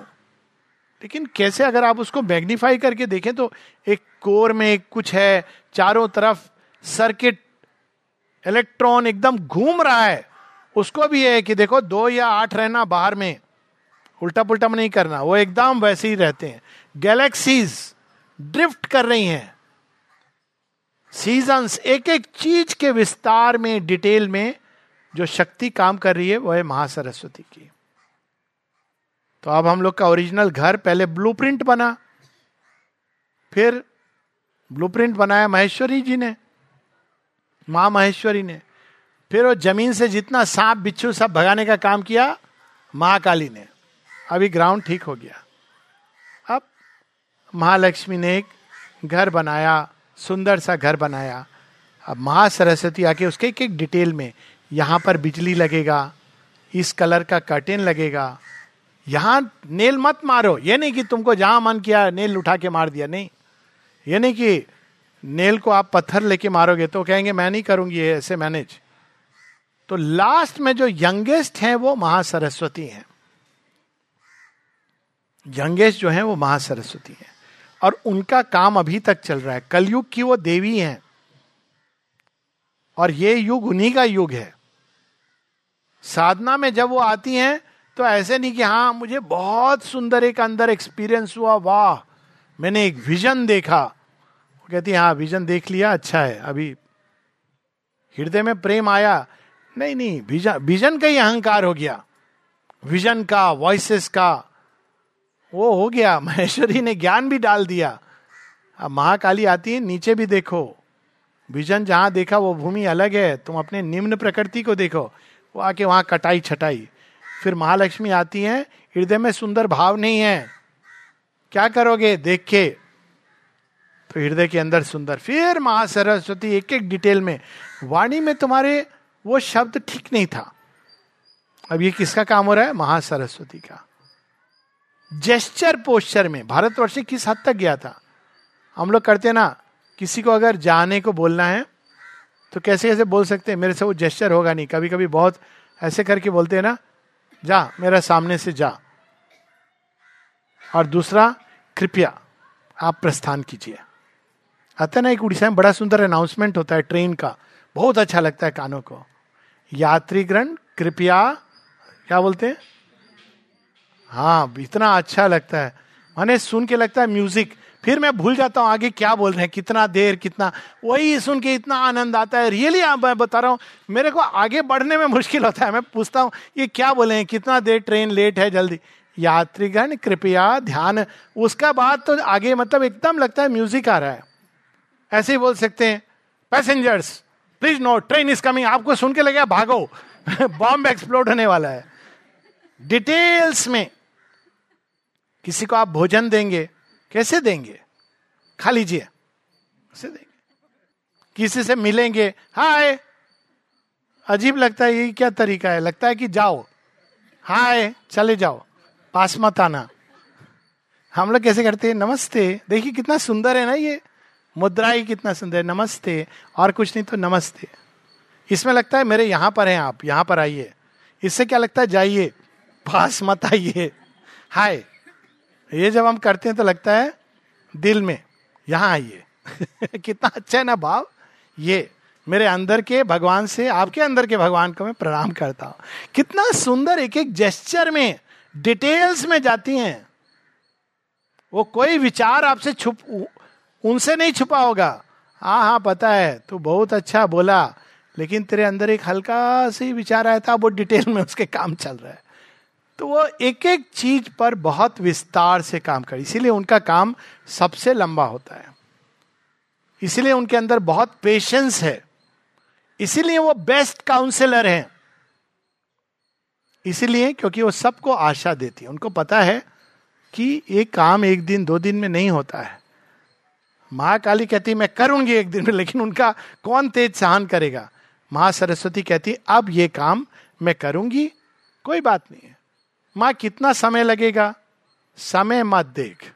लेकिन कैसे अगर आप उसको मैग्नीफाई करके देखें तो एक कोर में कुछ है, चारों तरफ़ सर्किट, इलेक्ट्रॉन एकदम घूम रहा है। उसको भी है कि देखो, दो या आठ रहना बाहर में उल्टा पुल्टा नहीं करना, वो एकदम वैसे ही रहते हैं। गैलेक्सीज ड्रिफ्ट कर रही हैं। सीजन्स एक एक चीज़ के विस्तार में, डिटेल में जो शक्ति काम कर रही है, वो है महासरस्वती की। तो अब हम लोग का ओरिजिनल घर पहले ब्लूप्रिंट बना। फिर ब्लूप्रिंट बनाया महेश्वरी जी ने, माँ महेश्वरी ने। फिर वो ज़मीन से जितना सांप, बिच्छू सब भगाने का काम किया महाकाली ने। अभी ग्राउंड ठीक हो गया। अब महालक्ष्मी ने एक घर बनाया, सुंदर सा घर बनाया। अब महासरस्वती आके उसके एक एक डिटेल में, यहाँ पर बिजली लगेगा, इस कलर का कर्टेन लगेगा। यहाँ नेल मत मारो। ये नहीं कि तुमको जहाँ मन किया नेल उठा के मार दिया, नहीं। ये नहीं कि नेल को आप पत्थर लेके मारोगे तो कहेंगे, मैं नहीं करूँगी ऐसे मैनेज तो लास्ट में जो यंगेस्ट हैं वो महासरस्वती हैं। यंगेस्ट जो है वो महासरस्वती हैं। और उनका काम अभी तक चल रहा है। कलयुग की वो देवी हैं। और ये युग उन्हीं का युग है। साधना में जब वो आती हैं तो ऐसे नहीं कि हाँ मुझे बहुत सुंदर एक अंदर एक्सपीरियंस हुआ, वाह, मैंने एक विजन देखा। वो कहती हाँ विजन देख लिया अच्छा है, अभी हृदय में प्रेम आया। नहीं नहीं विजन विजन का ही अहंकार हो गया। विजन का वॉइसेस का, वो हो गया। महेश्वरी ने ज्ञान भी डाल दिया। अब महाकाली आती है, नीचे भी देखो। विजन जहाँ देखा, वो भूमि अलग है। तुम अपने निम्न प्रकृति को देखो। वो आके वहाँ कटाई छटाई फिर महालक्ष्मी आती है, हृदय में सुंदर भाव नहीं है। क्या करोगे? देख। के तो हृदय के अंदर सुंदर। फिर महासरस्वती एक एक डिटेल में, वाणी में तुम्हारे वो शब्द ठीक नहीं था। अब ये किसका काम हो रहा है? महासरस्वती का। जेस्चर पोस्चर में, भारतवर्ष किस हद तक गया था? हम लोग करते ना, किसी को अगर जाने को बोलना है तो कैसे कैसे बोल सकते हैं? मेरे से वो जेस्चर होगा नहीं। कभी कभी बहुत ऐसे करके बोलते हैं ना जा, मेरा सामने से जा। और दूसरा, कृपया आप प्रस्थान कीजिए। आता ना एक उड़ीसा में बड़ा सुंदर अनाउंसमेंट होता है ट्रेन का। बहुत अच्छा लगता है कानों को। यात्रीगण कृपया, क्या बोलते हैं? हाँ इतना अच्छा लगता है। मैंने सुन के लगता है म्यूज़िक फिर मैं भूल जाता हूँ, आगे क्या बोल रहे हैं, कितना देर, कितना, वही सुन के इतना आनंद आता है। रियली मैं बता रहा हूँ, मेरे को आगे बढ़ने में मुश्किल होता है। मैं पूछता हूँ, ये क्या बोले हैं, कितना देर ट्रेन लेट है, जल्दी? यात्रीगण, कृपया ध्यान। उसका बाद तो आगे मतलब एकदम लगता है म्यूज़िक आ रहा है। ऐसे ही बोल सकते हैं passengers please no train is coming आपको सुन के लगे भागो। बॉम्ब एक्सप्लोड होने वाला है। डिटेल्स में किसी को आप भोजन देंगे कैसे देंगे? खा लीजिए। कैसे देंगे? किसी से मिलेंगे? हाय। अजीब लगता है ये क्या तरीका है? लगता है कि जाओ। हाय, चले जाओ। पास मत आना। हम लोग कैसे करते हैं? नमस्ते। देखिए कितना सुंदर है ना ये। मुद्रा ही कितना सुंदर है। नमस्ते। और कुछ नहीं तो नमस्ते। इसमें लगता है मेरे यहाँ पर हैं आप। यहाँ पर आइए। इससे क्या लगता है? जाइए। पास मत आइए। हाय। ये जब हम करते हैं तो लगता है दिल में, यहाँ आइए। कितना अच्छा है ना भाव। ये, मेरे अंदर के भगवान से, आपके अंदर के भगवान को मैं प्रणाम करता हूँ। कितना सुंदर एक एक जेस्चर में डिटेल्स में जाती हैं। वो कोई विचार आपसे छुप, उनसे नहीं छुपा होगा। हाँ हाँ पता है, तू बहुत अच्छा बोला, लेकिन तेरे अंदर एक हल्का सी विचार आया था, वो डिटेल में उसके काम चल रहा है। तो वो एक एक चीज़ पर बहुत विस्तार से काम कर। इसीलिए उनका काम सबसे लंबा होता है। इसीलिए उनके अंदर बहुत पेशेंस है। इसीलिए वो बेस्ट काउंसिलर हैं। इसीलिए क्योंकि वो सबको आशा देती है। उनको पता है कि ये काम एक दिन, दो दिन में नहीं होता है। महाकाली कहती, मैं करूँगी एक दिन में, लेकिन उनका कौन तेज सहन करेगा? माँ सरस्वती कहती, अब ये काम मैं करूँगी, कोई बात नहीं है। माँ, कितना समय लगेगा? समय मत देख।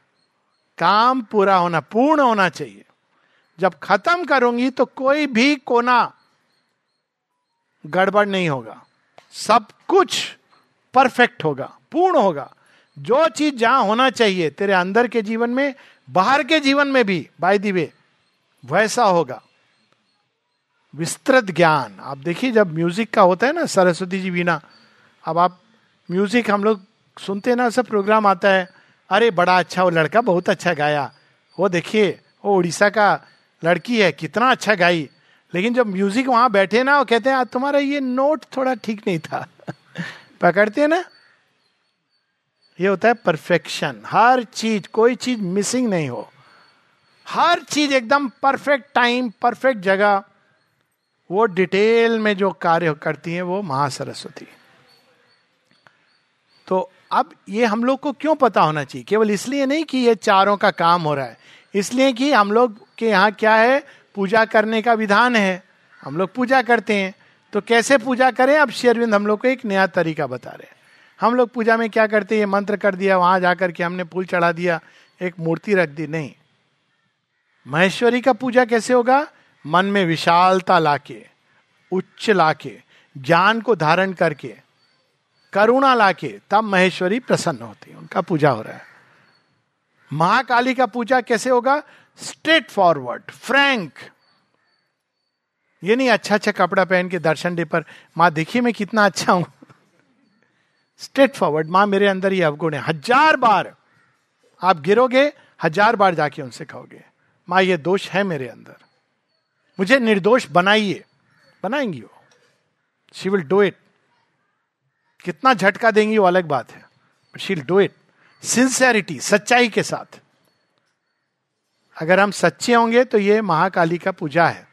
काम पूरा होना, पूर्ण होना चाहिए। जब खत्म करूँगी तो कोई भी कोना गड़बड़ नहीं होगा। सब कुछ परफेक्ट होगा, पूर्ण होगा। जो चीज़ जहाँ होना चाहिए, तेरे अंदर के जीवन में, बाहर के जीवन में भी बाय दी वे वैसा होगा। विस्तृत ज्ञान। आप देखिए, जब म्यूज़िक का होता है ना, सरस्वती जी वीणा अब आप म्यूज़िक हम लोग सुनते ना, सब प्रोग्राम आता है। अरे, बड़ा अच्छा वो लड़का बहुत अच्छा गाया। वो देखिए, वो उड़ीसा का लड़की है, कितना अच्छा गाई। लेकिन जब म्यूज़िक वहाँ बैठे ना, वो कहते हैं तुम्हारा ये नोट थोड़ा ठीक नहीं था। पकड़ते हैं ना? ये होता है परफेक्शन। हर चीज़, कोई चीज़ मिसिंग नहीं हो। हर चीज़ एकदम परफेक्ट टाइम, परफेक्ट जगह। वो डिटेल में जो कार्य करती है, वो महासरस्वती। तो अब ये हम लोग को क्यों पता होना चाहिए? केवल इसलिए नहीं कि ये चारों का काम हो रहा है। इसलिए कि हम लोग के यहाँ क्या है? पूजा करने का विधान है। हम लोग पूजा करते हैं। तो कैसे पूजा करें? अब शेरविंद हम लोग को एक नया तरीका बता रहे हैं। हम लोग पूजा में क्या करते हैं? ये मंत्र कर दिया, वहाँ जाकर के हमने फूल चढ़ा दिया, एक मूर्ति रख दी। नहीं। महेश्वरी का पूजा कैसे होगा? मन में विशालता लाके, उच्च लाके, ज्ञान को धारण करके। करुणा लाके, तब महेश्वरी प्रसन्न होती है, उनका पूजा हो रहा है। महाकाली का पूजा कैसे होगा? स्ट्रेट फॉरवर्ड फ्रैंक ये नहीं अच्छा अच्छा कपड़ा पहन के दर्शन डे पर, माँ देखिए मैं कितना अच्छा हूँ। स्ट्रेट फॉरवर्ड माँ मेरे अंदर ये अवगुण है। हज़ार बार आप गिरोगे, हज़ार बार जाके उनसे कहोगे, माँ, ये दोष है मेरे अंदर। मुझे निर्दोष बनाइए। बनाएँगी वो। शी विल डू इट कितना झटका देंगी वो अलग बात है। But she will do it sincerity सच्चाई के साथ। अगर हम सच्चे होंगे तो ये महाकाली का पूजा है।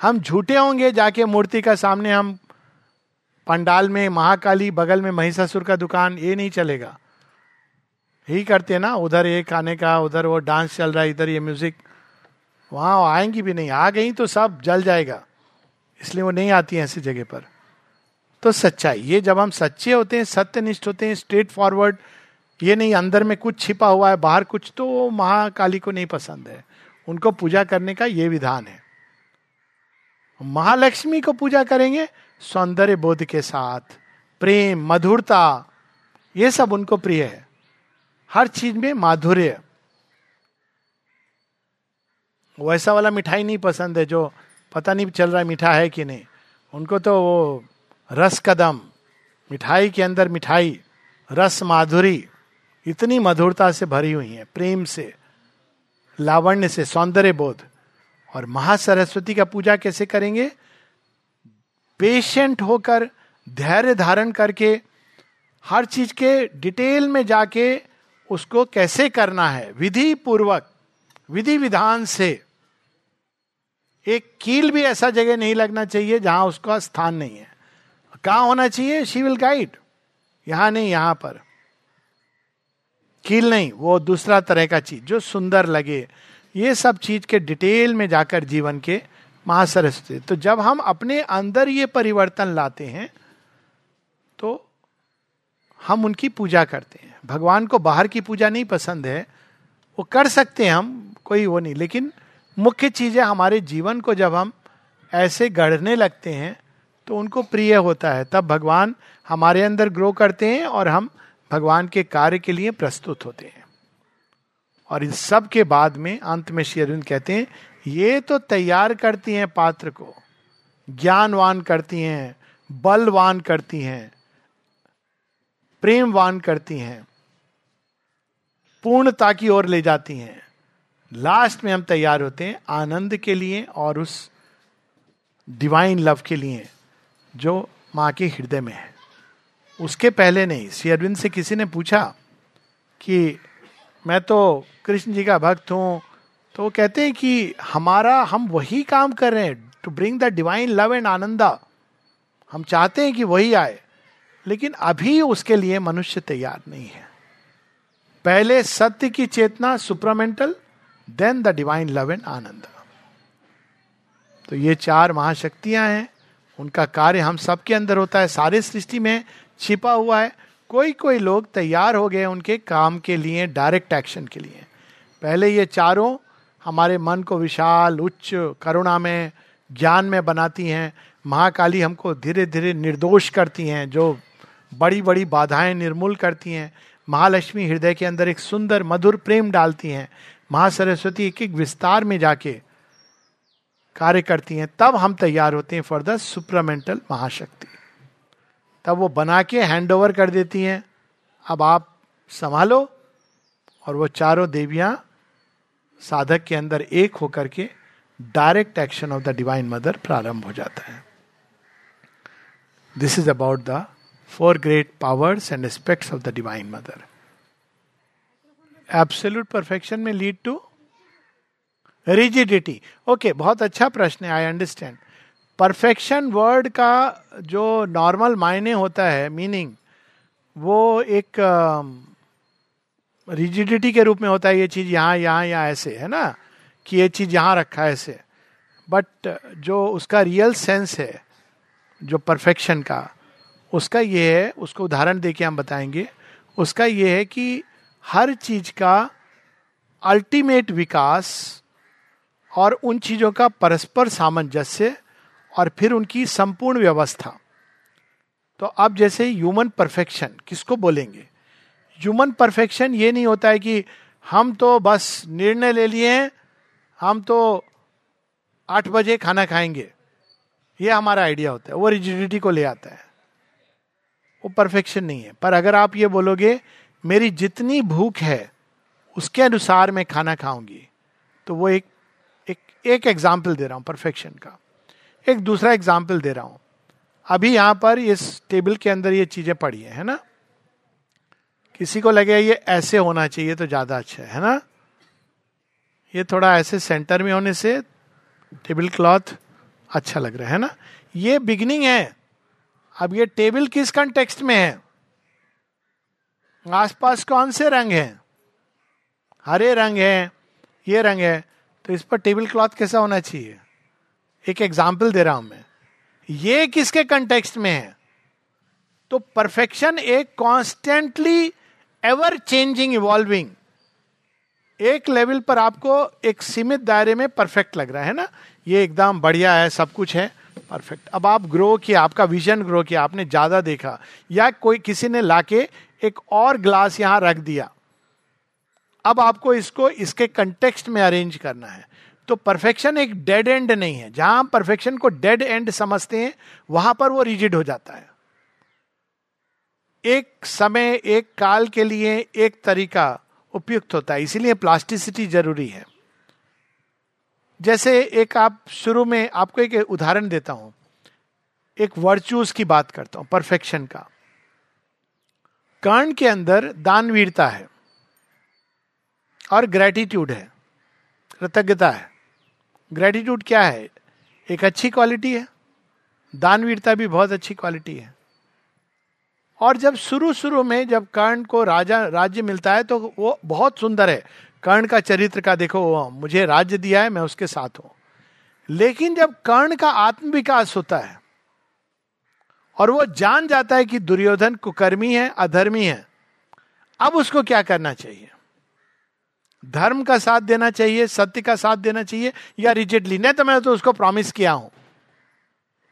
हम झूठे होंगे जाके मूर्ति का सामने हम पंडाल में, महाकाली बगल में महिषासुर का दुकान, ये नहीं चलेगा। यही करते ना, उधर ये खाने का, उधर वो डांस चल रहा है, इधर ये म्यूज़िक वहाँ आएँगी भी नहीं। आ गई तो सब जल जाएगा। इसलिए वो नहीं आती है ऐसी जगह पर। तो सच्चाई। ये जब हम सच्चे होते हैं, सत्यनिष्ठ होते हैं स्ट्रेट फॉरवर्ड ये नहीं अंदर में कुछ छिपा हुआ है, बाहर कुछ तो महाकाली को नहीं पसंद है। उनको पूजा करने का ये विधान है। महालक्ष्मी को पूजा करेंगे, सौंदर्य बोध के साथ, प्रेम, मधुरता, ये सब उनको प्रिय है। हर चीज़ में माधुर्य। वैसा वाला मिठाई नहीं पसंद है जो पता नहीं चल रहा है मीठा है कि नहीं। उनको तो वो रस कदम मिठाई के अंदर मिठाई, रस माधुरी, इतनी मधुरता से भरी हुई है, प्रेम से, लावण्य से सौंदर्य बोध और महासरस्वती का पूजा कैसे करेंगे? पेशेंट होकर, धैर्य धारण करके, हर चीज़ के डिटेल में जाके उसको कैसे करना है? विधि पूर्वक विधि विधान से। एक कील भी ऐसा जगह नहीं लगना चाहिए जहाँ उसका स्थान नहीं है। कहा होना चाहिए? शी विल गाइड यहाँ नहीं, यहाँ पर. कील नहीं, वो दूसरा तरह का चीज़, जो सुंदर लगे. ये सब चीज़ के डिटेल में जाकर जीवन के महासरस्वती. तो जब हम अपने अंदर ये परिवर्तन लाते हैं तो हम उनकी पूजा करते हैं. भगवान को बाहर की पूजा नहीं पसंद है. वो कर सकते हैं हम, कोई वो नहीं. लेकिन मुख्य चीज़ है हमारे जीवन को जब हम ऐसे गढ़ने लगते हैं तो उनको प्रिय होता है। तब भगवान हमारे अंदर ग्रो करते हैं और हम भगवान के कार्य के लिए प्रस्तुत होते हैं। और इस सब के बाद में अंत में श्री अरविंद कहते हैं, ये तो तैयार करती हैं पात्र को। ज्ञानवान करती हैं, बलवान करती हैं, प्रेमवान करती हैं, पूर्णता की ओर ले जाती हैं। लास्ट में हम तैयार होते हैं आनंद के लिए और उस डिवाइन लव के लिए। जो माँ के हृदय में है। उसके पहले नहीं, श्री अरविंद से किसी ने पूछा कि मैं तो कृष्ण जी का भक्त हूँ तो वो कहते हैं कि हमारा, हम वही काम कर रहे हैं to bring the divine love and Ananda हम चाहते हैं कि वही आए, लेकिन अभी उसके लिए मनुष्य तैयार नहीं है। पहले सत्य की चेतना supramental then the divine love and Ananda तो ये चार महाशक्तियाँ हैं। उनका कार्य हम सबके अंदर होता है, सारे सृष्टि में छिपा हुआ है। कोई कोई लोग तैयार हो गए उनके काम के लिए डायरेक्ट एक्शन के लिए। पहले ये चारों हमारे मन को विशाल, उच्च करुणा में, ज्ञान में बनाती हैं। महाकाली हमको धीरे धीरे निर्दोष करती हैं, जो बड़ी बड़ी बाधाएँ निर्मूल करती हैं। महालक्ष्मी हृदय के अंदर एक सुंदर, मधुर प्रेम डालती हैं। महासरस्वती एक एक विस्तार में जाके कार्य करती हैं, तब हम तैयार होते हैं फॉर द सुप्रमेंटल महाशक्ति। तब वो बना के हैंड ओवर कर देती हैं। अब आप संभालो और वो चारों देवियाँ साधक के अंदर एक होकर के direct action of the divine mother प्रारंभ हो जाता है। This is about the four great powers and aspects of the divine mother absolute perfection में लीड टू रिजिडिटी ओके बहुत अच्छा प्रश्न है आई अंडरस्टैंड परफेक्शन वर्ड का जो नॉर्मल मायने होता है मीनिंग वो एक रिजिडिटी uh, के रूप में होता है ये चीज़ यहाँ यहाँ या ऐसे है ना? कि ये चीज़ यहाँ रखा है ऐसे. बट जो उसका रियल सेंस है जो परफेक्शन का उसका ये है उसको उदाहरण देके हम बताएँगे. उसका ये है कि हर चीज़ का अल्टीमेट विकास और उन चीज़ों का परस्पर सामंजस्य और फिर उनकी संपूर्ण व्यवस्था। तो अब जैसे ह्यूमन परफेक्शन किसको बोलेंगे? ह्यूमन परफेक्शन ये नहीं होता है कि हम तो बस निर्णय ले लिए हैं, हम तो आठ बजे खाना खाएँगे। ये हमारा आइडिया होता है, वो रिजिडिटी को ले आता है। वो परफेक्शन नहीं है। पर अगर आप ये बोलोगे, मेरी जितनी भूख है, उसके अनुसार मैं खाना खाऊँगी तो वो एक एक एग्ज़ाम्पल दे रहा हूँ परफेक्शन का। एक दूसरा एग्ज़ाम्पल दे रहा हूँ। अभी यहाँ पर इस टेबल के अंदर ये चीज़ें पड़ी है, है ना? किसी को लगे ये ऐसे होना चाहिए तो ज़्यादा अच्छा है है ना? ये थोड़ा ऐसे सेंटर में होने से टेबल क्लॉथ अच्छा लग रहा है ना? ये बिगनिंग है। अब ये टेबल किस कंटेक्स्ट में है? आसपास कौन से रंग हैं? हरे रंग है ये रंग है। तो इस पर टेबल क्लॉथ कैसा होना चाहिए? एक एग्ज़ाम्पल दे रहा हूँ मैं। ये किसके कंटेक्स्ट में है? तो परफेक्शन एक कॉन्स्टेंटली एवर चेंजिंग इवॉल्विंग एक लेवल पर आपको एक सीमित दायरे में परफेक्ट लग रहा है ना? ये एकदम बढ़िया है, सब कुछ है परफेक्ट अब आप ग्रो किया, आपका विजन ग्रो किया, आपने ज़्यादा देखा, या कोई किसी ने लाके एक और ग्लास यहाँ रख दिया अब आपको इसको, इसके कंटेक्स्ट में अरेंज करना है। तो परफेक्शन एक डेड एंड नहीं है। जहाँ हम परफेक्शन को डेड एंड समझते हैं, वहाँ पर वो रिजिड हो जाता है। एक समय, एक काल के लिए एक तरीका उपयुक्त होता है। इसीलिए प्लास्टिसिटी ज़रूरी है। जैसे एक आप शुरू में आपको एक उदाहरण देता हूँ। एक वर्चूज की बात करता हूँ परफेक्शन का। कर्ण के अंदर दानवीरता है। और ग्रेटिट्यूड है, कृतज्ञता है। ग्रेटिट्यूड क्या है? एक अच्छी क्वालिटी है, दानवीरता भी बहुत अच्छी क्वालिटी है। और जब शुरू शुरू में जब कर्ण को राजा, राज्य मिलता है तो वो बहुत सुंदर है। कर्ण का चरित्र का देखो मुझे राज्य दिया है, मैं उसके साथ हूँ। लेकिन जब कर्ण का आत्मविकास होता है, और वो जान जाता है कि दुर्योधन कुकर्मी है, अधर्मी है, अब उसको क्या करना चाहिए? धर्म का साथ देना चाहिए, सत्य का साथ देना चाहिए, या रिजिडली नहीं तो मैं तो उसको प्रॉमिस किया हूँ।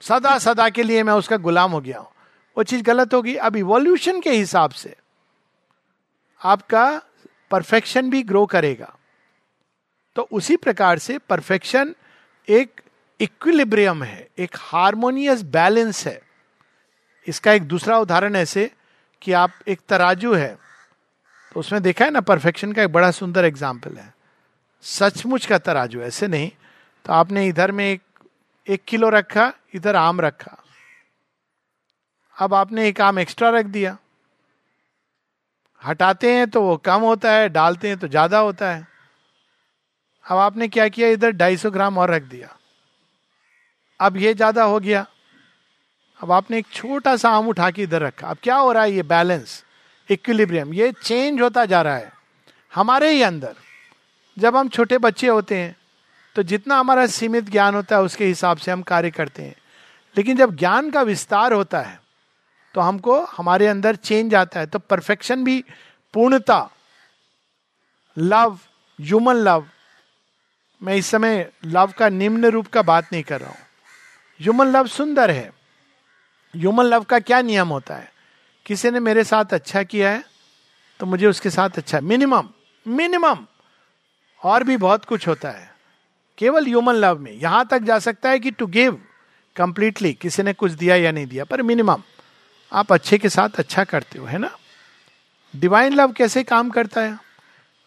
सदा सदा के लिए मैं उसका गुलाम हो गया हूँ। वो चीज़ गलत होगी। अब इवोल्यूशन के हिसाब से आपका परफेक्शन भी ग्रो करेगा। तो उसी प्रकार से परफेक्शन एक इक्विलिब्रियम है, एक हारमोनियस बैलेंस है। इसका एक दूसरा उदाहरण ऐसे कि आप एक तराजू है। तो उसमें देखा है ना परफेक्शन का एक बड़ा सुंदर एग्ज़ाम्पल है। सचमुच का तराजू, ऐसे नहीं। तो आपने इधर में एक एक किलो रखा, इधर आम रखा। अब आपने एक आम एक्स्ट्रा रख दिया। हटाते हैं तो वो कम होता है, डालते हैं तो ज़्यादा होता है। अब आपने क्या किया, इधर 250 ग्राम और रख दिया। अब ये ज़्यादा हो गया। अब आपने एक छोटा सा आम उठा के इधर रखा। अब क्या हो रहा है ये बैलेंस इक्विलिब्रियम ये चेंज होता जा रहा है। हमारे ही अंदर। जब हम छोटे बच्चे होते हैं तो जितना हमारा सीमित ज्ञान होता है, उसके हिसाब से हम कार्य करते हैं। लेकिन जब ज्ञान का विस्तार होता है तो हमको, हमारे अंदर चेंज आता है। तो परफेक्शन भी पूर्णता लव ह्यूमन लव मैं इस समय लव का निम्न रूप का बात नहीं कर रहा हूँ। ह्यूमन लव सुंदर है। ह्यूमन लव का क्या नियम होता है? किसी ने मेरे साथ अच्छा किया है तो मुझे उसके साथ अच्छा मिनिमम मिनिमम और भी बहुत कुछ होता है। केवल ह्यूमन लव में। यहाँ तक जा सकता है कि टू गिव कंप्लीटली किसी ने कुछ दिया या नहीं दिया, पर मिनिमम आप अच्छे के साथ अच्छा करते हो, है ना? डिवाइन लव कैसे काम करता है?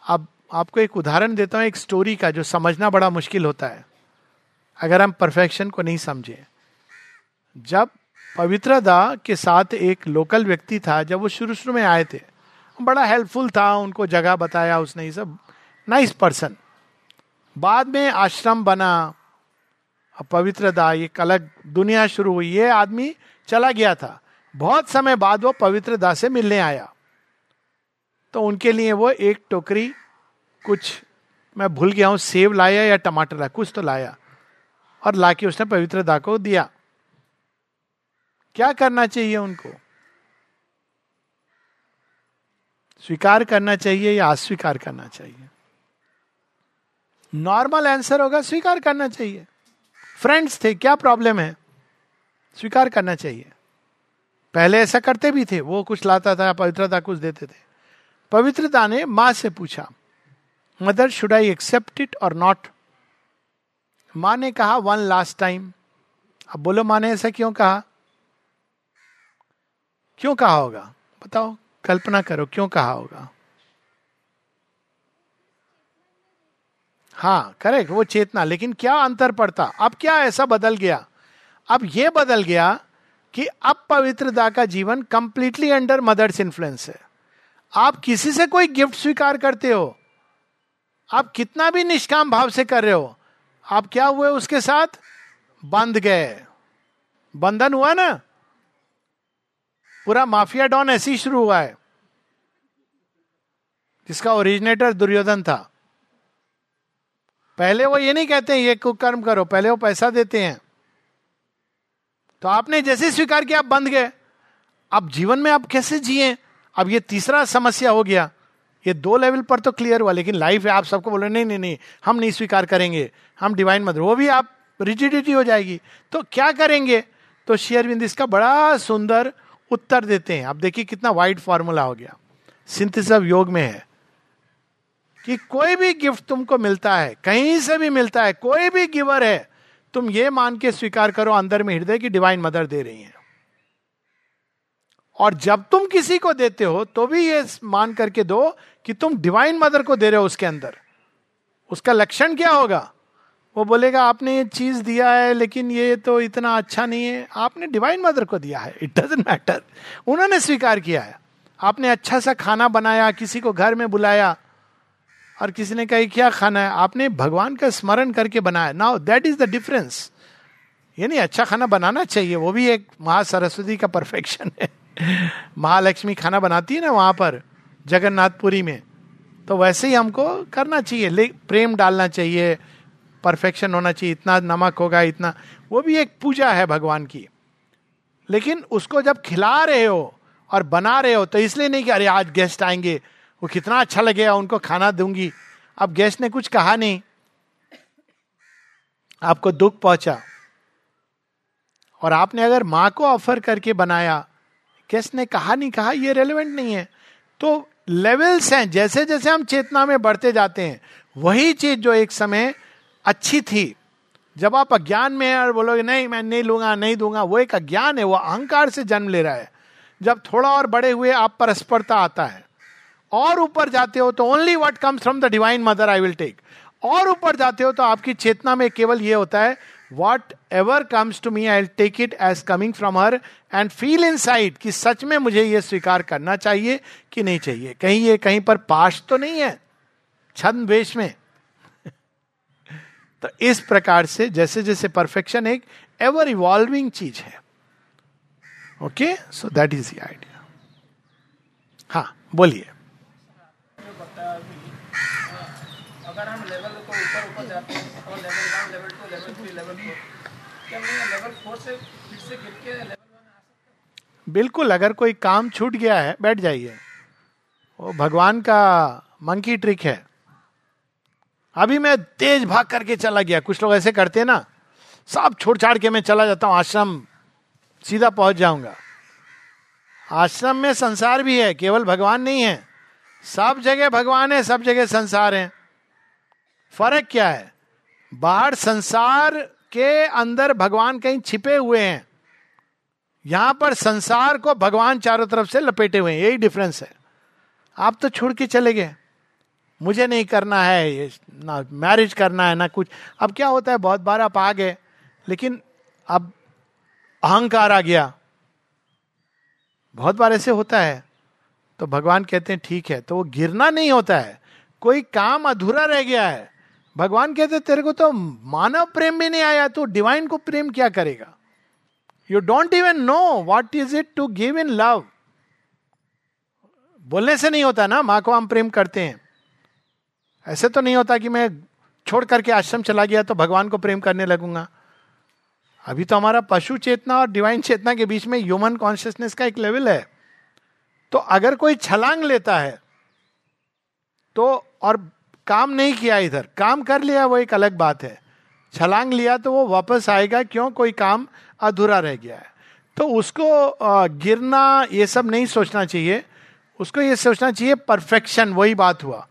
अब आपको एक उदाहरण देता हूँ, एक स्टोरी का, जो समझना बड़ा मुश्किल होता है। अगर हम परफेक्शन को नहीं समझे। जब पवित्रदा के साथ एक लोकल व्यक्ति था, जब वो शुरू शुरू में आए थे। बड़ा हेल्पफुल था, उनको जगह बताया, उसने ये सब। नाइस पर्सन बाद में आश्रम बना। पवित्रदा एक अलग दुनिया शुरू हुई। ये आदमी चला गया था। बहुत समय बाद वो पवित्र दास से मिलने आया। तो उनके लिए वो एक टोकरी, कुछ मैं भूल गया हूँ, सेब लाया या टमाटर लाया, कुछ तो लाया। और लाके उसने पवित्र दा को दिया। क्या करना चाहिए उनको? स्वीकार करना चाहिए या अस्वीकार करना चाहिए? नॉर्मल आंसर होगा, स्वीकार करना चाहिए। फ्रेंड्स थे, क्या प्रॉब्लम है? स्वीकार करना चाहिए। पहले ऐसा करते भी थे, वो कुछ लाता था, पवित्रता कुछ देते थे। पवित्रता ने माँ से पूछा mother should I accept it और नॉट माँ ने कहा वन लास्ट टाइम अब बोलो, माँ ने ऐसा क्यों कहा? क्यों कहा होगा? बताओ, कल्पना करो, क्यों कहा होगा? हाँ करेक्ट वो चेतना, लेकिन क्या अंतर पड़ता? अब क्या ऐसा बदल गया? अब ये बदल गया कि अब पवित्रता का जीवन कंप्लीटली अंडर मदर्स इन्फ्लुएंस है। आप किसी से कोई गिफ्ट स्वीकार करते हो? आप कितना भी निष्काम भाव से कर रहे हो, आप क्या हुए उसके साथ? बंध गए। बंधन हुआ ना? पूरा माफिया डॉन ऐसे ही शुरू हुआ है, जिसका ओरिजिनेटर दुर्योधन था। पहले वो ये नहीं कहते ये कुकर्म करो, पहले वो पैसा देते हैं। तो आपने जैसे स्वीकार किया, आप बंद गए। अब जीवन में आप कैसे जिए? अब ये तीसरा समस्या हो गया। ये दो लेवल पर तो क्लियर हुआ, लेकिन लाइफ है, आप सबको बोले, नहीं नहीं नहीं, हम नहीं स्वीकार करेंगे, हम डिवाइन मदर वो भी आप रिजिडिटी हो जाएगी। तो क्या करेंगे? तो शेयरविंद इसका बड़ा सुंदर उत्तर देते हैं। आप देखिए कितना वाइड फॉर्मूला हो गया। सिंथिस योग में है कि कोई भी गिफ्ट तुमको मिलता है, कहीं से भी मिलता है, कोई भी गिवर है, तुम ये मान के स्वीकार करो अंदर में हृदय की डिवाइन मदर दे रही है। और जब तुम किसी को देते हो तो भी ये मान करके दो कि तुम डिवाइन मदर को दे रहे हो उसके अंदर। उसका लक्षण क्या होगा? वो बोलेगा, आपने ये चीज़ दिया है, लेकिन ये तो इतना अच्छा नहीं है। आपने डिवाइन मदर को दिया है। इट डजेंट मैटर उन्होंने स्वीकार किया है। आपने अच्छा सा खाना बनाया, किसी को घर में बुलाया और किसी ने कहा क्या खाना है? आपने भगवान का स्मरण करके बनाया। Now that is the difference ये नहीं अच्छा खाना बनाना चाहिए। वो भी एक महा सरस्वती का परफेक्शन है। महालक्ष्मी खाना बनाती है ना वहाँ पर, जगन्नाथपुरी में। तो वैसे ही हमको करना चाहिए। प्रेम डालना चाहिए। परफेक्शन होना चाहिए, इतना नमक होगा, इतना। वो भी एक पूजा है भगवान की। लेकिन उसको जब खिला रहे हो और बना रहे हो तो इसलिए नहीं कि अरे आज गेस्ट आएँगे, वो कितना अच्छा लगेगा, उनको खाना दूँगी। अब गेस्ट ने कुछ कहा नहीं। आपको दुख पहुँचा। और आपने अगर माँ को ऑफ़र करके बनाया गेस्ट ने कहा नहीं, कहा ये रेलिवेंट नहीं है। तो लेवल्स हैं जैसे जैसे हम चेतना में बढ़ते जाते हैं, वही चीज़ जो एक समय अच्छी थी। जब आप अज्ञान में है और बोलोगे, नहीं, मैं नहीं लूँगा, नहीं दूँगा, वो एक अज्ञान है, वो अहंकार से जन्म ले रहा है। जब थोड़ा और बड़े हुए, आप परस्परता आता है। और ऊपर जाते हो तो only what comes from the divine mother I will take और ऊपर जाते हो तो आपकी चेतना में केवल ये होता है whatever comes to me I take it as coming from her and feel inside कि सच में मुझे ये स्वीकार करना चाहिए कि नहीं चाहिए। कहीं ये कहीं पर पाश तो नहीं है छंद वेश में। तो इस प्रकार से जैसे जैसे परफेक्शन एक एवर इवॉल्विंग चीज़ है। Okay so that is the idea हाँ बोलिए। अगर हम लेवल को ऊपर ऊपर जाते हैं और level one level two level three level four क्या मैं लेवल फोर से फिर से गिर के लेवल वन आ सकता बिल्कुल अगर कोई काम छूट गया है बैठ जाइए। वो भगवान का मंकी ट्रिक है। अभी मैं तेज भाग करके चला गया। कुछ लोग ऐसे करते हैं ना, सब छोड़ छाड़ के मैं चला जाता हूँ, आश्रम सीधा पहुँच जाऊँगा। आश्रम में संसार भी है, केवल भगवान नहीं है। सब जगह भगवान है, सब जगह संसार है। फ़र्क क्या है? बाहर संसार के अंदर भगवान कहीं छिपे हुए हैं। यहाँ पर संसार को भगवान चारों तरफ़ से लपेटे हुए हैं, यही डिफरेंस है। आप तो छोड़ के चले गए। मुझे नहीं करना है ना मैरिज करना है, ना कुछ। अब क्या होता है, बहुत बार आप आ गए, लेकिन अब अहंकार आ गया। बहुत बार ऐसे होता है। तो भगवान कहते हैं, ठीक है। तो वो गिरना नहीं होता है। कोई काम अधूरा रह गया है। भगवान कहते तेरे को तो मानव प्रेम भी नहीं आया तो डिवाइन को प्रेम क्या करेगा? You don't even know what is it to give in love बोलने से नहीं होता ना, माँ को हम प्रेम करते हैं। ऐसे तो नहीं होता कि मैं छोड़ करके आश्रम चला गया तो भगवान को प्रेम करने लगूँगा। अभी तो हमारा पशु चेतना और डिवाइन चेतना के बीच में ह्यूमन कॉन्शियसनेस का एक लेवल है। तो अगर कोई छलांग लेता है तो और काम नहीं किया इधर, काम कर लिया वो एक अलग बात है। छलांग लिया तो वो वापस आएगा, क्यों? कोई काम अधूरा रह गया है। तो उसको गिरना ये सब नहीं सोचना चाहिए। उसको ये सोचना चाहिए परफेक्शन वही बात हुआ।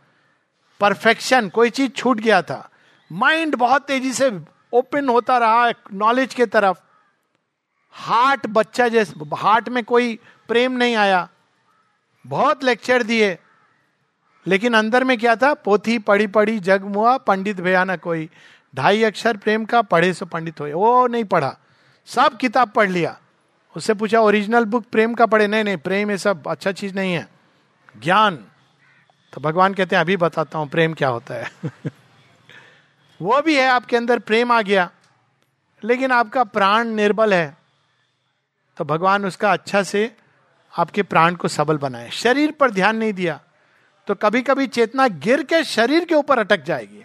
परफेक्शन, कोई चीज़ छूट गया था। माइंड बहुत तेज़ी से ओपन होता रहा नॉलेज के तरफ़। हार्ट बच्चा जैसे, हार्ट में कोई प्रेम नहीं आया। बहुत लेक्चर दिए। लेकिन अंदर में क्या था? पोथी पढ़ी पढ़ी, जग मुआ, पंडित भया ना कोई। ढाई अक्षर प्रेम का पढ़े सो पंडित हो वो नहीं पढ़ा। सब किताब पढ़ लिया। उससे पूछा, ओरिजिनल बुक प्रेम का पढ़े? नहीं नहीं, प्रेम ये सब अच्छा चीज़ नहीं है। ज्ञान। तो भगवान कहते हैं, अभी बताता हूँ, प्रेम क्या होता है? वो भी है आपके अंदर, प्रेम आ गया, लेकिन आपका प्राण निर्बल है। तो भगवान उसका अच्छा से आपके प्राण को सबल बनाए। शरीर पर ध्यान नहीं दिया तो कभी कभी चेतना गिर के शरीर के ऊपर अटक जाएगी,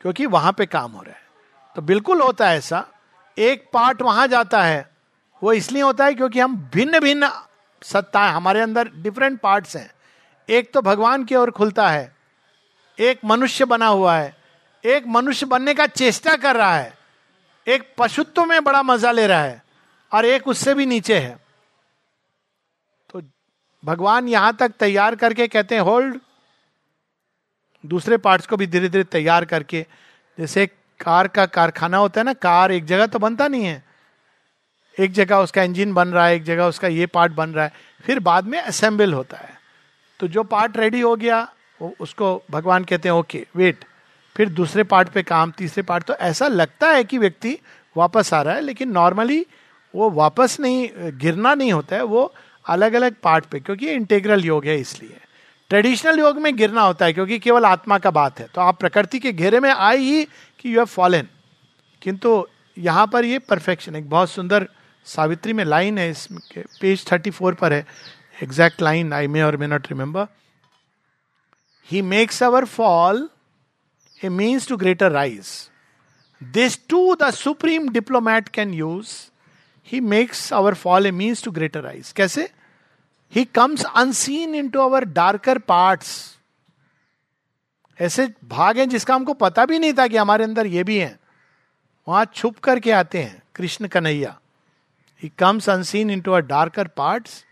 क्योंकि वहाँ पे काम हो रहा है। तो बिल्कुल होता है ऐसा, एक पार्ट वहाँ जाता है, वो इसलिए होता है क्योंकि हम भिन्न भिन्न सत्ताएँ, हमारे अंदर डिफरेंट पार्ट्स हैं। एक तो भगवान की ओर खुलता है, एक मनुष्य बना हुआ है, एक मनुष्य बनने का चेष्टा कर रहा है, एक पशुत्व में बड़ा मज़ा ले रहा है और एक उससे भी नीचे है। तो भगवान यहाँ तक तैयार करके कहते हैं होल्ड दूसरे पार्ट्स को भी धीरे धीरे तैयार करके, जैसे कार का कारखाना होता है ना, कार एक जगह तो बनता नहीं है। एक जगह उसका इंजन बन रहा है, एक जगह उसका ये पार्ट बन रहा है, फिर बाद में असेंबल होता है। तो जो पार्ट रेडी हो गया, वो उसको भगवान कहते हैं, ओके, वेट, फिर दूसरे पार्ट पे काम, तीसरे पार्ट। तो ऐसा लगता है कि व्यक्ति वापस आ रहा है, लेकिन नॉर्मली वो वापस नहीं, गिरना नहीं होता है, वो अलग अलग पार्ट पे, क्योंकि इंटेग्रल योग है इसलिए। ट्रेडिशनल योग में गिरना होता है, क्योंकि केवल आत्मा का बात है। तो आप प्रकृति के घेरे में आए ही कि यू हैव फॉलन किंतु यहाँ पर ये परफेक्शन एक बहुत सुंदर सावित्री में लाइन है इस पेज थर्टी फोर पर है। एग्जैक्ट लाइन आई मे और may not remember he makes our fall a means to greater rise this to the supreme diplomat can use he makes our fall a means to greater rise कैसे? He comes unseen into our darker parts ऐसे भाग हैं जिसका हमको पता भी नहीं था कि हमारे अंदर ये भी है। वहाँ छुप करके आते हैं, Krishna Kanhaiya. He comes unseen into our darker parts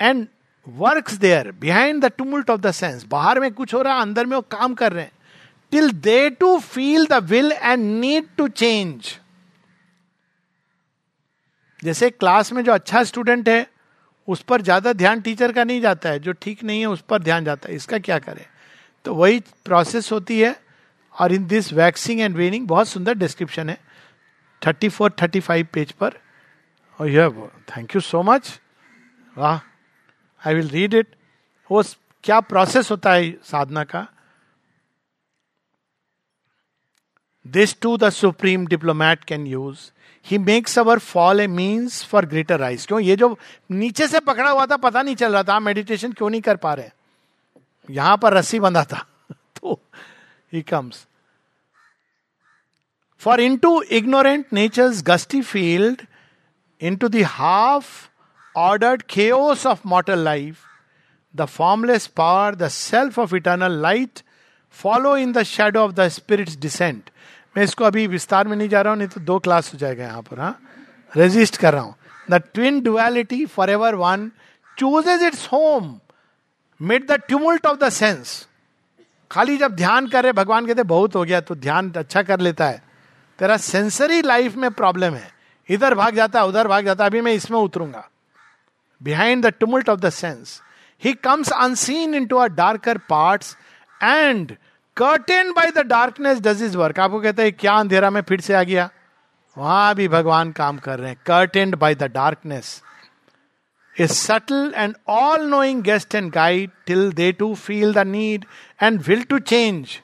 and work there behind the tumult of the sense बाहर में कुछ हो रहा है, अंदर में वो काम कर रहे हैं। Till they to feel the will and need to change जैसे क्लास में जो अच्छा स्टूडेंट है, उस पर ज़्यादा ध्यान टीचर का नहीं जाता है। जो ठीक नहीं है, उस पर ध्यान जाता है। इसका क्या करें? तो वही प्रोसेस होती है। और in this waxing and waning बहुत सुंदर डिस्क्रिप्शन है। Thirty four thirty five page पर। और यह थैंक यू सो मच वाह। आई विल रीड इट वो क्या प्रोसेस होता है साधना का? This to the supreme diplomat can use he makes our fall a means for greater rise क्यों? ये जो नीचे से पकड़ा हुआ था, पता नहीं चल रहा था मेडिटेशन क्यों नहीं कर पा रहे? यहाँ पर रस्सी बंधा था तो he comes for into ignorant nature's gusty field into दाफ ordered chaos of mortal life the formless power the self of eternal light follow in the shadow of the spirit descent मैं इसको अभी विस्तार में नहीं जा रहा हूँ, नहीं तो दो क्लास हो जाएगा यहाँ पर हाँ? रेजिस्ट कर रहा हूँ। The twin duality forever one chooses its home mid the tumult of the sense खाली जब ध्यान कर रहे, भगवान कहते बहुत हो गया तो ध्यान अच्छा कर लेता है। तेरा सेंसरी लाइफ में प्रॉब्लम है। इधर भाग जाता है उधर भाग जाता है अभी मैं इसमें उतरूँगा। behind the tumult of the sense he comes unseen into a darker part and curtain by the darkness does is work आपको कहते हैं क्या अंधेरा में फिर से आ गया वहां भी भगवान काम कर रहे हैं curtained by the darkness a subtle and all knowing guest and guide till they too feel the need and will to change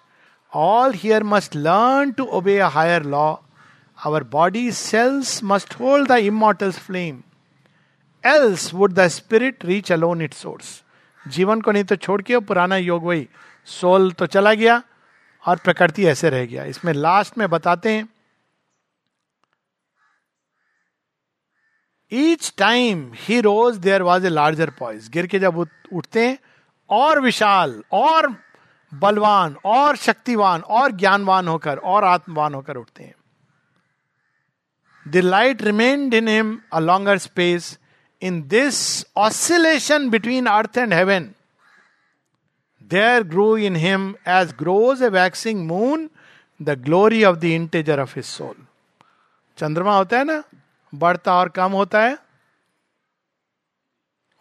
all here must learn to obey a higher law our body cells must hold the immortal's flame Else would the spirit reach alone it source जीवन को नहीं तो छोड़ के, पुराना योग वही। सोल तो चला गया और प्रकृति ऐसे रह गया। इसमें लास्ट में बताते हैं। Each time he rose there was a larger poise गिर के जब उठते हैं, और विशाल, और बलवान, और शक्तिवान, और ज्ञानवान होकर, और आत्मवान होकर उठते हैं। The light remained in him a longer space in this oscillation between earth and heaven there grew in him as grows a waxing moon the glory of the integer of his soul चंद्रमा होता है ना बढ़ता और कम होता है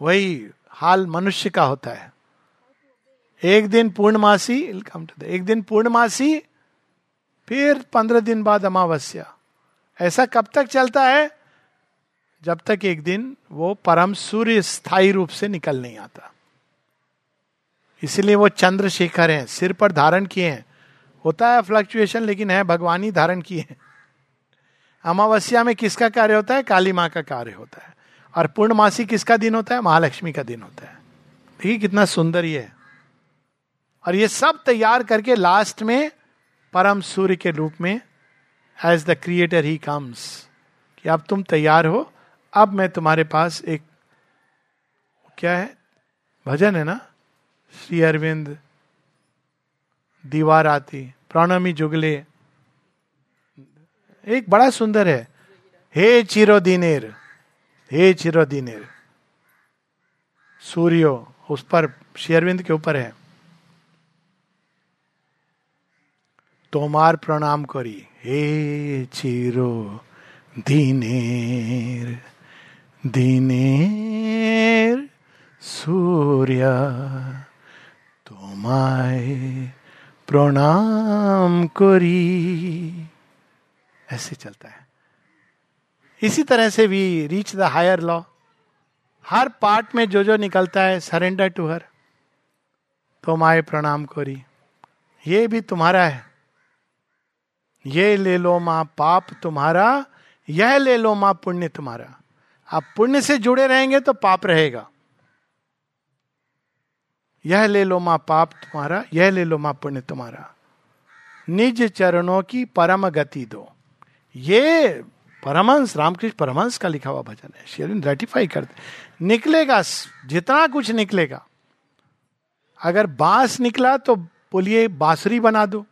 वही हाल मनुष्य का होता है एक दिन पूर्णमासी वेलकम टू एक दिन पूर्णमासी फिर पंद्रह दिन बाद अमावस्या ऐसा कब तक चलता है जब तक एक दिन वो परम सूर्य स्थायी रूप से निकल नहीं आता। इसीलिए वो चंद्रशेखर हैं, सिर पर धारण किए हैं। होता है फ्लक्चुएशन लेकिन है, भगवान ही धारण किए हैं। अमावस्या में किसका कार्य होता है? काली माँ का कार्य होता है। और पूर्णमासी किसका दिन होता है? महालक्ष्मी का दिन होता है। देखिए कितना सुंदर ये है। और ये सब तैयार करके लास्ट में, परम सूर्य के रूप में as the creator he comes कि अब तुम तैयार हो अब मैं तुम्हारे पास एक, क्या है? भजन है ना? श्री अरविंद दीवार आती प्रणमी जुगले। एक बड़ा सुंदर है। हे चिरो दिनेर हे चिरो दिनेर सूर्यो, उस पर शेरविंद के ऊपर है। तोमार प्रणाम करी, हे चिरो दिनेर दिनेर सूर्य তোমায় प्रणाम करी ऐसे चलता है इसी तरह से भी रीच द हायर लॉ हर पार्ट में जो जो निकलता है सरेंडर टू हर तुम्हारे प्रणाम करी ये भी तुम्हारा है ये ले लो मां पाप तुम्हारा यह ले लो मां पुण्य तुम्हारा आप पुण्य से जुड़े रहेंगे तो पाप रहेगा। यह ले लो माँ पाप तुम्हारा, यह ले लो माँ पुण्य तुम्हारा। निज चरणों की परम गति दो। ये परमंश रामकृष्ण परमंश का लिखा हुआ भजन है। शेरिन रेटिफाई करते निकलेगा, जितना कुछ निकलेगा। अगर बाँस निकला तो बोलिए बांसुरी बना दो।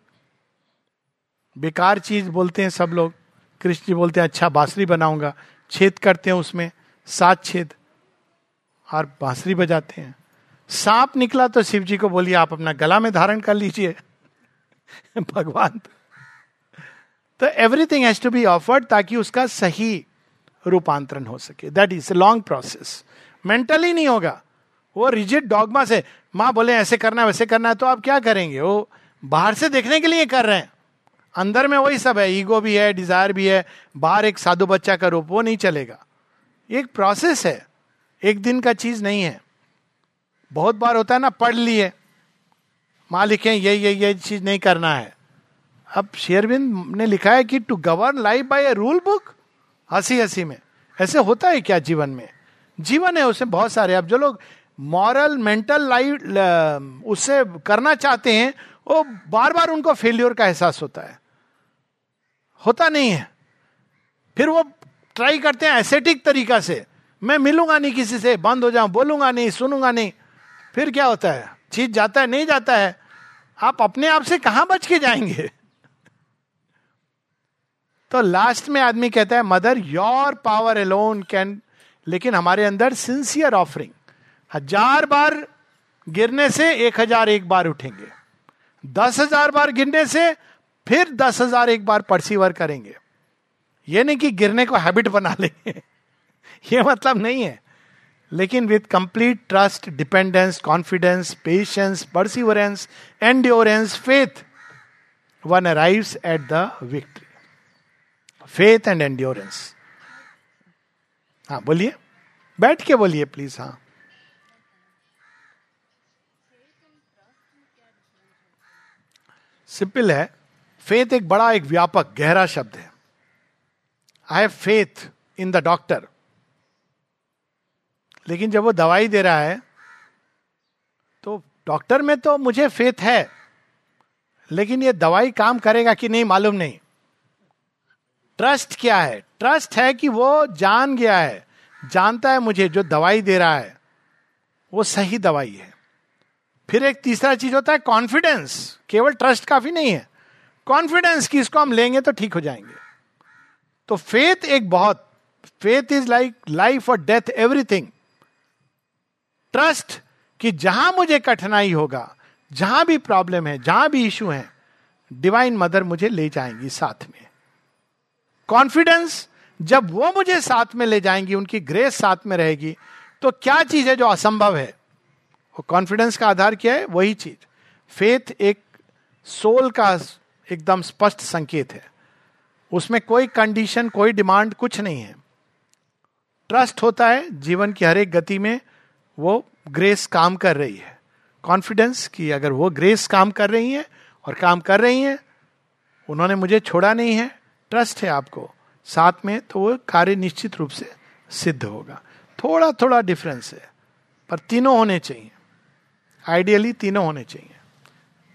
बेकार चीज़ बोलते हैं सब लोग। कृष्ण जी बोलते हैं अच्छा बांसुरी बनाऊँगा। छेद करते हैं उसमें, सात छेद। और बांसुरी बजाते हैं। सांप निकला तो शिव जी को बोलिए, आप अपना गला में धारण कर लीजिए। भगवान तो। Everything has to be offered ताकि उसका सही रूपांतरण हो सके। That is a long process mentally नहीं होगा। वो रिजिड डॉगमा से, माँ बोले, ऐसे करना है वैसे करना है तो आप क्या करेंगे? वो बाहर से देखने के लिए कर रहे हैं। अंदर में वही सब है ईगो भी है डिज़ायर भी है, बाहर एक साधु बच्चा का रूप, वो नहीं चलेगा। एक प्रोसेस है, एक दिन का चीज़ नहीं है। बहुत बार होता है ना, पढ़ लिए माँ लिखे ये ये ये चीज़ नहीं करना है। अब शेयरबिंद ने लिखा है कि to govern life by a rule book हँसी हँसी में। ऐसे होता है क्या जीवन में? जीवन है उसमें बहुत सारे। अब जो लोग मॉरल मेंटल लाइफ उससे करना चाहते हैं, वो बार बार उनको फेल्योर का एहसास होता है। होता नहीं है। फिर वो ट्राई करते हैं एसेटिक तरीका से। मैं मिलूँगा नहीं किसी से, बंद हो जाऊँ, बोलूँगा नहीं, सुनूँगा नहीं। फिर क्या होता है? चीज़ जाता है, नहीं जाता है? आप अपने आप से कहाँ बच के जाएँगे? तो लास्ट में आदमी कहता है mother your power alone can लेकिन हमारे अंदर सिंसियर ऑफरिंग हज़ार बार गिरने से एक हज़ार एक बार उठेंगे। दस हज़ार बार गिरने से फिर दस हज़ार एक बार परसीवर करेंगे। ये नहीं कि गिरने को हैबिट बना लेंगे। ये मतलब नहीं है। लेकिन with complete trust dependence confidence patience perseverance endurance faith one arrives at the victory faith and endurance हाँ बोलिए। बैठ के बोलिए प्लीज़ हाँ। सिंपल है। फेथ एक बड़ा, एक व्यापक, गहरा शब्द है। I have faith in the doctor लेकिन जब वो दवाई दे रहा है तो डॉक्टर में तो मुझे फेथ है, लेकिन ये दवाई काम करेगा कि नहीं मालूम नहीं। ट्रस्ट क्या है? ट्रस्ट है कि वो जान गया है, जानता है मुझे, जो दवाई दे रहा है, वो सही दवाई है। फिर एक तीसरा चीज़ होता है कॉन्फिडेंस केवल ट्रस्ट काफ़ी नहीं है। कॉन्फिडेंस कि इसको हम लेंगे तो ठीक हो जाएँगे। तो फेथ एक बहुत फेथ इज़ लाइक लाइफ और डेथ एवरीथिंग ट्रस्ट कि जहाँ मुझे कठिनाई होगा, जहाँ भी प्रॉब्लम है, जहाँ भी इशू है डिवाइन मदर मुझे ले जाएँगी साथ में। कॉन्फिडेंस जब वो मुझे साथ में ले जाएँगी, उनकी ग्रेस साथ में रहेगी तो क्या चीज़ है जो असंभव है? वो कॉन्फिडेंस का आधार क्या है? वही चीज़। फेथ एक सोल का एकदम स्पष्ट संकेत है। उसमें कोई कंडीशन कोई डिमांड कुछ नहीं है। ट्रस्ट होता है, जीवन की हर एक गति में वो ग्रेस काम कर रही है। कॉन्फिडेंस कि अगर वो ग्रेस काम कर रही है और काम कर रही है, उन्होंने मुझे छोड़ा नहीं है। ट्रस्ट है आपको। साथ में तो वो कार्य निश्चित रूप से सिद्ध होगा। थोड़ा थोड़ा डिफरेंस है, पर तीनों होने चाहिए। आइडियली तीनों होने चाहिए।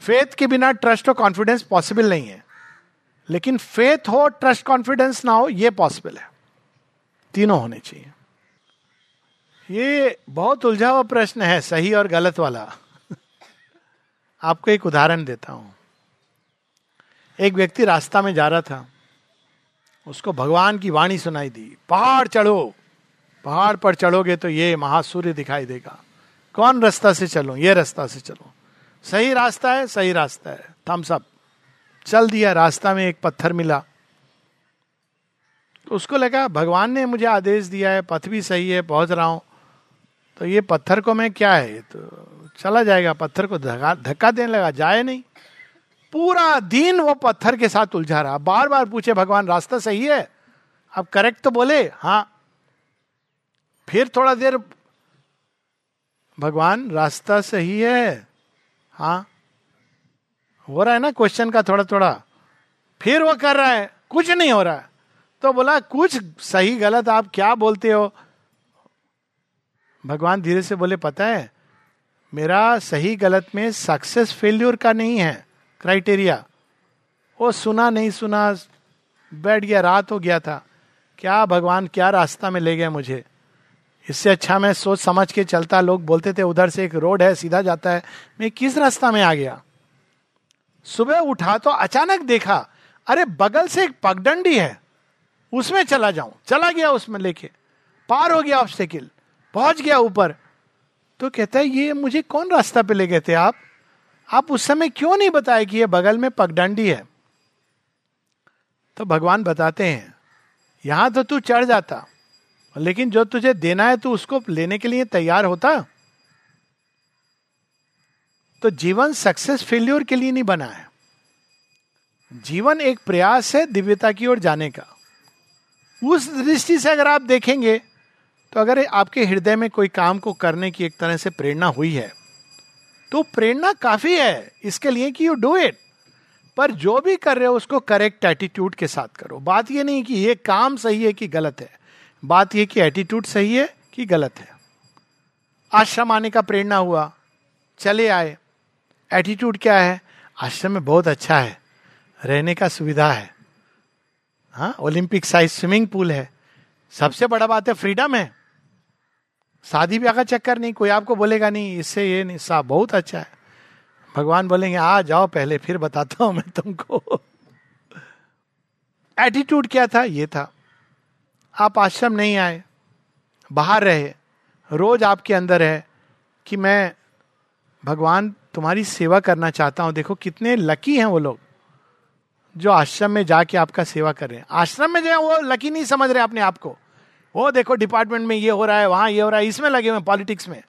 फेथ के बिना ट्रस्ट और कॉन्फिडेंस पॉसिबल नहीं है। लेकिन फेथ हो ट्रस्ट कॉन्फिडेंस ना हो, ये पॉसिबल है। तीनों होने चाहिए। ये बहुत उलझा हुआ प्रश्न है, सही और गलत वाला। आपको एक उदाहरण देता हूँ। एक व्यक्ति रास्ता में जा रहा था। उसको भगवान की वाणी सुनाई दी। पहाड़ चढ़ो। पहाड़ पर चढ़ोगे तो ये महासूर्य दिखाई देगा। कौन रास्ता से चलो? ये रास्ता से चलो। सही रास्ता है, सही रास्ता है। थम्स अप चल दिया, रास्ता में एक पत्थर मिला। तो उसको लगा, भगवान ने मुझे आदेश दिया है, पथ भी सही है, पहुँच रहा हूँ। तो ये पत्थर को मैं क्या है? तो चला जाएगा, पत्थर को धक्का देने लगा, जाए नहीं। पूरा दिन वो पत्थर के साथ उलझा रहा। बार बार पूछे, भगवान, रास्ता सही है? अब करेक्ट तो बोले? हाँ. फिर थोड़ा देर, भगवान, रास्ता सही है। हाँ? हो रहा है ना क्वेश्चन का थोड़ा थोड़ा फिर वो कर रहा है, कुछ नहीं हो रहा है। तो बोला, कुछ सही गलत आप क्या बोलते हो? भगवान धीरे से बोले, पता है, मेरा सही गलत में सक्सेस फेल्यूर का नहीं है क्राइटेरिया वो सुना नहीं सुना, बैठ गया, रात हो गया था। क्या भगवान, क्या रास्ता में ले गया मुझे? इससे अच्छा मैं सोच समझ के चलता। लोग बोलते थे, उधर से एक रोड है, सीधा जाता है। मैं किस रास्ता में आ गया? सुबह उठा तो अचानक देखा, अरे बगल से एक पगडंडी है, उसमें चला जाऊँ। चला गया उसमें लेके। पार हो गया ऑब्स्टेकल पहुँच गया ऊपर। तो कहता है, ये मुझे कौन रास्ता पे ले गए थे आप? आप उस समय क्यों नहीं बताए कि ये बगल में पगडंडी है? तो भगवान बताते हैं, यहाँ तो तू चढ़ जाता लेकिन जो तुझे देना है तो उसको लेने के लिए तैयार होता। तो जीवन सक्सेस फेल्योर के लिए नहीं बना है। जीवन एक प्रयास है दिव्यता की ओर जाने का। उस दृष्टि से अगर आप देखेंगे तो अगर आपके हृदय में कोई काम को करने की एक तरह से प्रेरणा हुई है तो प्रेरणा काफ़ी है। इसके लिए कि यू डू इट पर जो भी कर रहे हो, उसको करेक्ट एटीट्यूड के साथ करो। बात यह नहीं कि ये काम सही है कि गलत है। बात यह कि एटीट्यूड सही है कि गलत है? आश्रम आने का प्रेरणा हुआ, चले आए। एटीट्यूड क्या है? आश्रम में बहुत अच्छा है, रहने का सुविधा है। हाँ ओलंपिक साइज़ स्विमिंग पूल है। सबसे बड़ा बात है फ्रीडम है। शादी ब्याह का चक्कर नहीं, कोई आपको बोलेगा नहीं, इससे ये नहीं, साहब बहुत अच्छा है। भगवान बोलेंगे, आ, जाओ पहले, फिर बताता हूँ मैं तुमको। एटीट्यूड क्या था? ये था। आप आश्रम नहीं आए, बाहर रहे, रोज आपके अंदर है कि मैं भगवान तुम्हारी सेवा करना चाहता हूँ। देखो कितने लकी हैं वो लोग जो आश्रम में जाके आपका सेवा कर रहे हैं। आश्रम में जो है वो लकी नहीं समझ रहे अपने आप को। वो देखो डिपार्टमेंट में ये हो रहा है, वहाँ ये हो रहा है, इसमें लगे हुए पॉलिटिक्स में।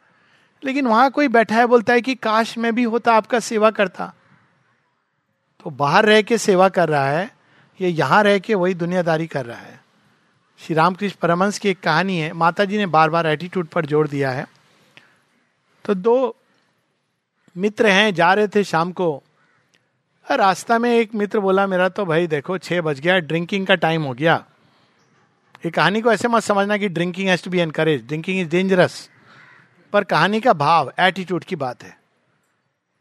लेकिन वहाँ कोई बैठा है, बोलता है कि काश में भी होता, आपका सेवा करता। तो बाहर रह के सेवा कर रहा है, ये यहाँ रह के वही दुनियादारी कर रहा है। श्री रामकृष्ण परमंश की एक कहानी है। माता जी ने बार बार एटीट्यूड पर ज़ोर दिया है। तो दो मित्र हैं, जा रहे थे शाम को। रास्ता में एक मित्र बोला, मेरा तो भाई देखो छः बज गया ड्रिंकिंग का टाइम हो गया। ये कहानी को ऐसे मत समझना कि drinking has to be encourage drinking is dangerous पर कहानी का भाव एटीट्यूड की बात है।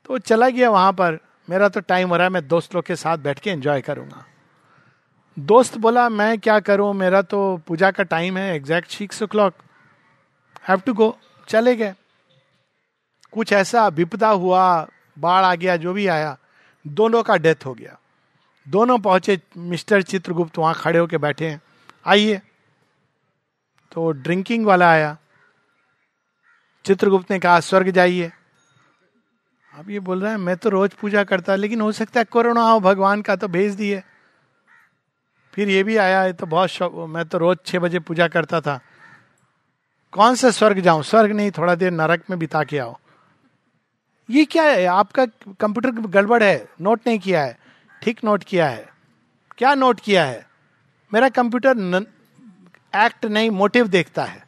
तो चला गया वहाँ पर। मेरा तो टाइम हो रहा है, मैं दोस्त लोग के साथ बैठ के एंजॉय करूँगा। दोस्त बोला, मैं क्या करूँ? मेरा तो पूजा का टाइम है exact six o'clock have to go चले गए. कुछ ऐसा विपदा हुआ, बाढ़ आ गया, जो भी आया, दोनों का डेथ हो गया। दोनों पहुँचे, मिस्टर चित्रगुप्त वहाँ खड़े होके बैठे हैं। आइए। तो ड्रिंकिंग वाला आया। चित्रगुप्त ने कहा, स्वर्ग जाइए। अब ये बोल रहा है, मैं तो रोज पूजा करता, लेकिन हो सकता है कोरोना हो, भगवान का तो भेज दिए। फिर ये भी आया है तो बहुत शौक, मैं तो रोज छह बजे पूजा करता था। कौन सा स्वर्ग जाऊँ? स्वर्ग नहीं, थोड़ा देर नरक में बिता के आओ। ये क्या है? आपका कंप्यूटर गड़बड़ है। नोट नहीं किया है। ठीक नोट किया है। क्या नोट किया है? मेरा कंप्यूटर एक्ट नहीं, मोटिव देखता है।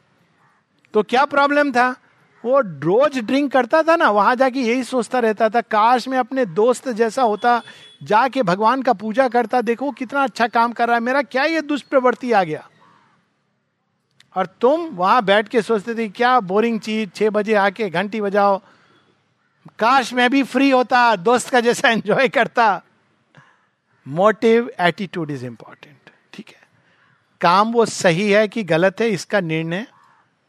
तो क्या प्रॉब्लम था? वो रोज ड्रिंक करता था ना, वहाँ जाके यही सोचता रहता था, काश में अपने दोस्त जैसा होता जाके भगवान का पूजा करता, देखो कितना अच्छा काम कर रहा है, मेरा क्या ये दुष्प्रवृत्ति आ गया? और तुम वहाँ बैठ के सोचते थे, क्या बोरिंग चीज़, छह बजे आके घंटी बजाओ। काश मैं भी फ्री होता, दोस्त का जैसा एंजॉय करता। मोटिव एटीट्यूड इज़ इंपॉर्टेंट ठीक है? काम वो सही है कि गलत है, इसका निर्णय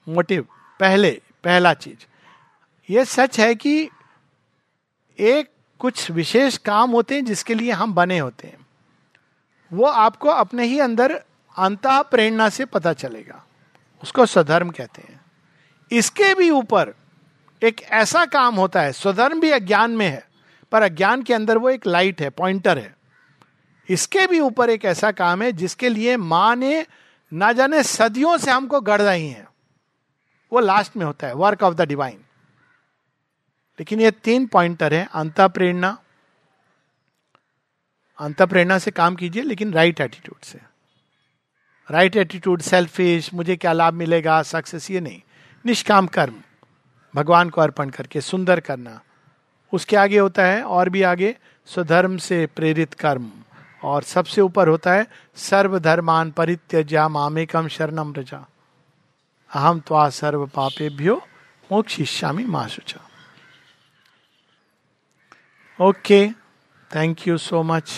मोटिव पहले, पहला चीज़। ये सच है कि एक कुछ विशेष काम होते हैं जिसके लिए हम बने होते हैं। वो आपको अपने ही अंदर अंत प्रेरणा से पता चलेगा। उसको स्वधर्म कहते हैं। इसके भी ऊपर एक ऐसा काम होता है। स्वधर्म भी अज्ञान में है, पर अज्ञान के अंदर वो एक लाइट है पॉइंटर है। इसके भी ऊपर एक ऐसा काम है जिसके लिए माँ ने ना जाने सदियों से हमको गढ़ रही है। वो लास्ट में होता है वर्क ऑफ़ द डिवाइन लेकिन ये तीन पॉइंटर है अंत प्रेरणा अंत प्रेरणा से काम कीजिए, लेकिन राइट एटीट्यूड से। राइट एटीट्यूड सेल्फिश मुझे क्या लाभ मिलेगा सक्सेस ये नहीं। निष्काम कर्म, भगवान को अर्पण करके, सुंदर करना। उसके आगे होता है, और भी आगे, स्वधर्म से प्रेरित कर्म। और सबसे ऊपर होता है, सर्वधर्मान परित्यजा मामेकम शरणम रजा। अहम त्वा सर्व पापेभ्यो मोक्षिष्यामि माँ शुचा okay thank you so much